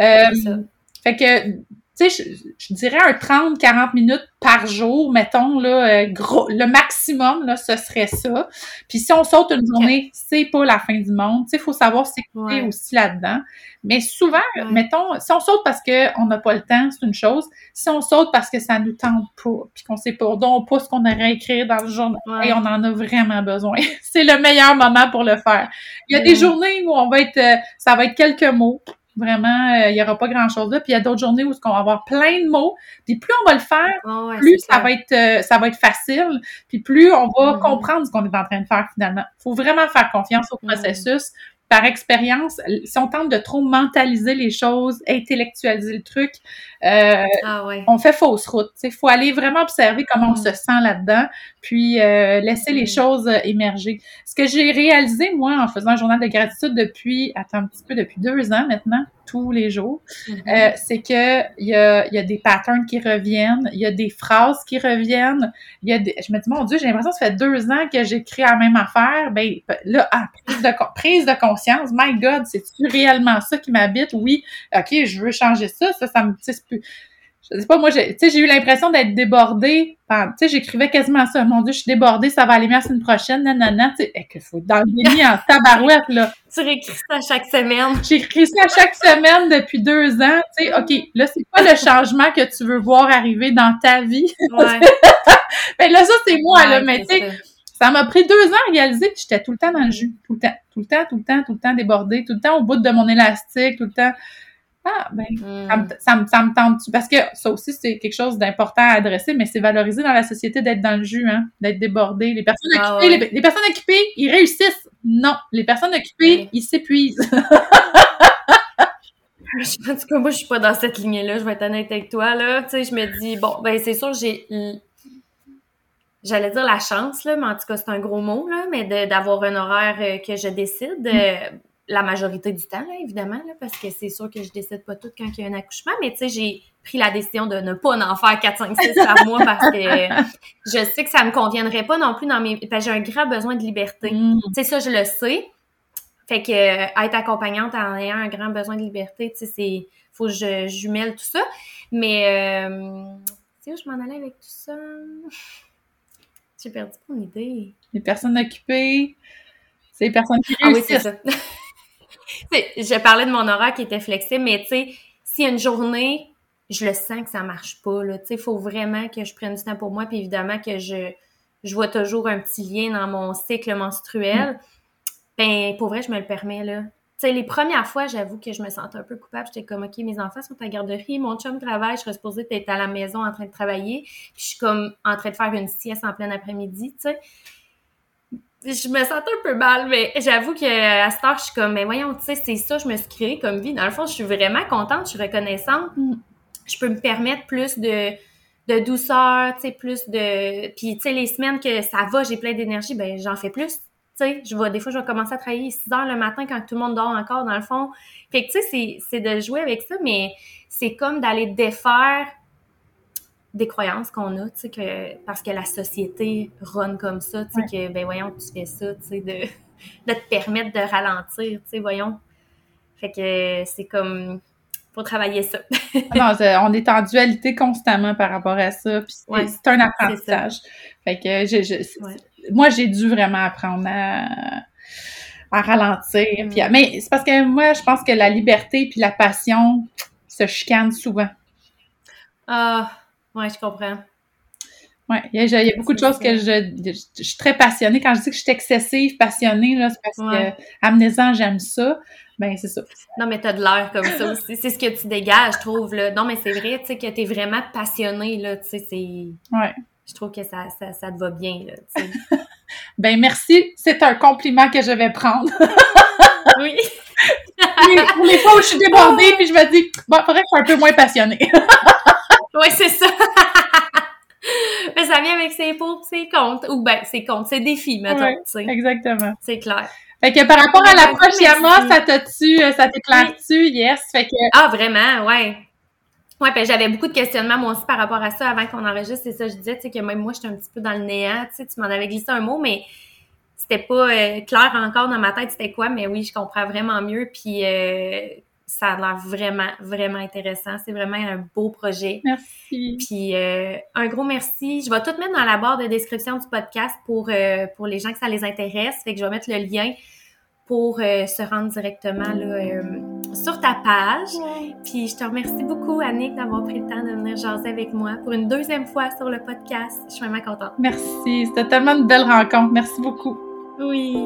Euh, fait que tu sais, je, dirais un 30-40 minutes par jour, mettons, là, euh, gros, le maximum, là, ce serait ça. Puis si on saute une journée, c'est pas la fin du monde. Tu sais, il faut savoir s'écouter aussi là-dedans. Mais souvent, mettons, si on saute parce qu'on n'a pas le temps, c'est une chose. Si on saute parce que ça nous tente pas, puis qu'on sait pas, donc pas ce qu'on aurait écrit dans le journal, et on en a vraiment besoin. c'est le meilleur moment pour le faire. Il y a des journées où on va être, euh, ça va être quelques mots Vraiment, euh, il n'y aura pas grand-chose là. Puis il y a d'autres journées où on va avoir plein de mots. Puis plus on va le faire, plus ça va être euh, ça va être facile. Puis plus on va mm-hmm. comprendre ce qu'on est en train de faire finalement. Il faut vraiment faire confiance au mm-hmm. processus par expérience, si on tente de trop mentaliser les choses, intellectualiser le truc, euh, ah on fait fausse route. Il faut aller vraiment observer comment on mm. se sent là-dedans, puis euh, laisser les mm. choses euh, émerger. Ce que j'ai réalisé, moi, en faisant un journal de gratitude depuis, attends un petit peu, depuis deux ans maintenant, tous les jours, mm-hmm. c'est que il y a, y a des patterns qui reviennent, il y a des phrases qui reviennent, il y a des, je me dis, mon Dieu, j'ai l'impression que ça fait deux ans que j'écris la même affaire, ben là, ah, prise de, prise de conscience, my God, c'est-tu réellement ça qui m'habite? Oui, ok, je veux changer ça, ça, ça me, je sais pas, moi, j'ai, j'ai eu l'impression d'être débordée. Tu sais, j'écrivais quasiment ça. Mon Dieu, je suis débordée, ça va aller mieux la semaine prochaine, nanana. Tu sais, eh, qu'il faut dans le déni en tabarouette, là. Tu réécris ça chaque semaine. J'écris ça chaque semaine depuis deux ans. Tu sais, OK, là, c'est pas le changement que tu veux voir arriver dans ta vie. Ouais. ben là, ça, c'est moi, là. Mais tu sais, ça m'a pris deux ans à réaliser que j'étais tout le temps dans le jus. Tout le temps, tout le temps, tout le temps, tout le temps débordée, tout le temps au bout de mon élastique, tout le temps. Ah, ben, hmm. ça, me, ça, me, tente. Parce que ça aussi, c'est quelque chose d'important à adresser, mais c'est valorisé dans la société d'être dans le jus, hein, d'être débordé. Les personnes ah occupées, les, personnes occupées, ils réussissent. Non. Les personnes occupées, ils s'épuisent. en tout cas, moi, je suis pas dans cette lignée-là, je vais être honnête avec toi, là. Tu sais, je me dis, bon, ben, c'est sûr, j'ai, j'allais dire la chance, là, mais en tout cas, c'est un gros mot, là, mais d'avoir un horaire euh, que je décide. Mm. Euh, la majorité du temps, là, évidemment, là, parce que c'est sûr que je décide pas tout quand il y a un accouchement, mais tu sais, j'ai pris la décision de ne pas en faire 4, 5, 6 par mois parce que je sais que ça me conviendrait pas non plus dans mes... J'ai un grand besoin de liberté. Mm. Tu sais, ça, je le sais. Fait que euh, être accompagnante en ayant un grand besoin de liberté, tu sais, c'est... Faut que je jumelle tout ça. Mais... Euh, tu sais où je m'en allais avec tout ça? J'ai perdu mon idée. Les personnes occupées... C'est les personnes qui réussissent. Ah oui, c'est ça. Je parlais de mon horaire qui était flexible, mais tu sais, si une journée, je le sens que ça marche pas, là, tu sais, faut vraiment que je prenne du temps pour moi, puis évidemment que je, je vois toujours un petit lien dans mon cycle menstruel. ben pour vrai, je me le permets, là. Tu sais, les premières fois, j'avoue que je me sentais un peu coupable. J'étais comme, OK, mes enfants sont à la garderie, mon chum travaille, je serais supposée être à la maison en train de travailler. Puis je suis comme en train de faire une sieste en plein après-midi, tu sais. Je me sentais un peu mal, mais j'avoue qu'à cette heure, je suis comme, mais voyons, tu sais, c'est ça, je me suis créée comme vie. Dans le fond, je suis vraiment contente, je suis reconnaissante. Mm. Je peux me permettre plus de, de douceur, tu sais, plus de... Puis, tu sais, les semaines que ça va, j'ai plein d'énergie, ben j'en fais plus tu sais, je vois, des fois, je vais commencer à travailler 6 heures le matin quand tout le monde dort encore, dans le fond. Fait que, tu sais, c'est de jouer avec ça, mais c'est comme d'aller défaire des croyances qu'on a, tu sais, que, parce que la société run comme ça, tu sais, que, ben voyons, tu fais ça, tu sais, de, de te permettre de ralentir, tu sais, voyons. Fait que c'est comme, faut travailler ça. non, on est en dualité constamment par rapport à ça, puis c'est un apprentissage. Fait que je, je moi, j'ai dû vraiment apprendre à, ralentir. Puis mais c'est parce que moi, je pense que la liberté puis la passion se chicanent souvent. Ah, ouais, je comprends. Oui, il y, a beaucoup de choses que je, je, suis très passionnée. Quand je dis que je suis excessive, passionnée, là, c'est parce que amenez-en, j'aime ça. Ben, c'est ça. Non, mais t'as de l'air comme ça aussi. C'est ce que tu dégages, je trouve. Là. Non, mais c'est vrai, tu sais, que t'es vraiment passionnée, là. Tu sais, c'est... Ouais je trouve que ça, ça, ça te va bien. Là, ben merci, c'est un compliment que je vais prendre. oui. Pour les fois où je suis débordée, puis je me dis, bon, faudrait que je sois un peu moins passionnée. Oui, c'est ça. Mais ça vient avec ses pour, ses comptes, ou ben, ses comptes, ses défis, mettons, tu sais. Exactement. C'est clair. Fait que par rapport à l'approche Yama, ça t'a-tu, euh, ça t'éclaire-tu? Yes. Fait que... Ah, vraiment, ouais. Ouais, ben j'avais beaucoup de questionnements moi aussi par rapport à ça avant qu'on enregistre. C'est ça, je disais, tu sais, que même moi, j'étais un petit peu dans le néant. Tu sais, tu m'en avais glissé un mot, mais c'était pas euh, clair encore dans ma tête c'était quoi. Mais oui, je comprends vraiment mieux. Puis euh, ça a l'air vraiment, vraiment intéressant. C'est vraiment un beau projet. Merci. Puis euh, un gros merci. Je vais tout mettre dans la barre de description du podcast pour, pour les gens que ça les intéresse. Fait que je vais mettre le lien pour euh, se rendre directement là, euh, sur ta page. Puis je te remercie beaucoup, Annick, d'avoir pris le temps de venir jaser avec moi pour une deuxième fois sur le podcast. Je suis vraiment contente. Merci. C'était tellement une belle rencontre. Merci beaucoup. Oui.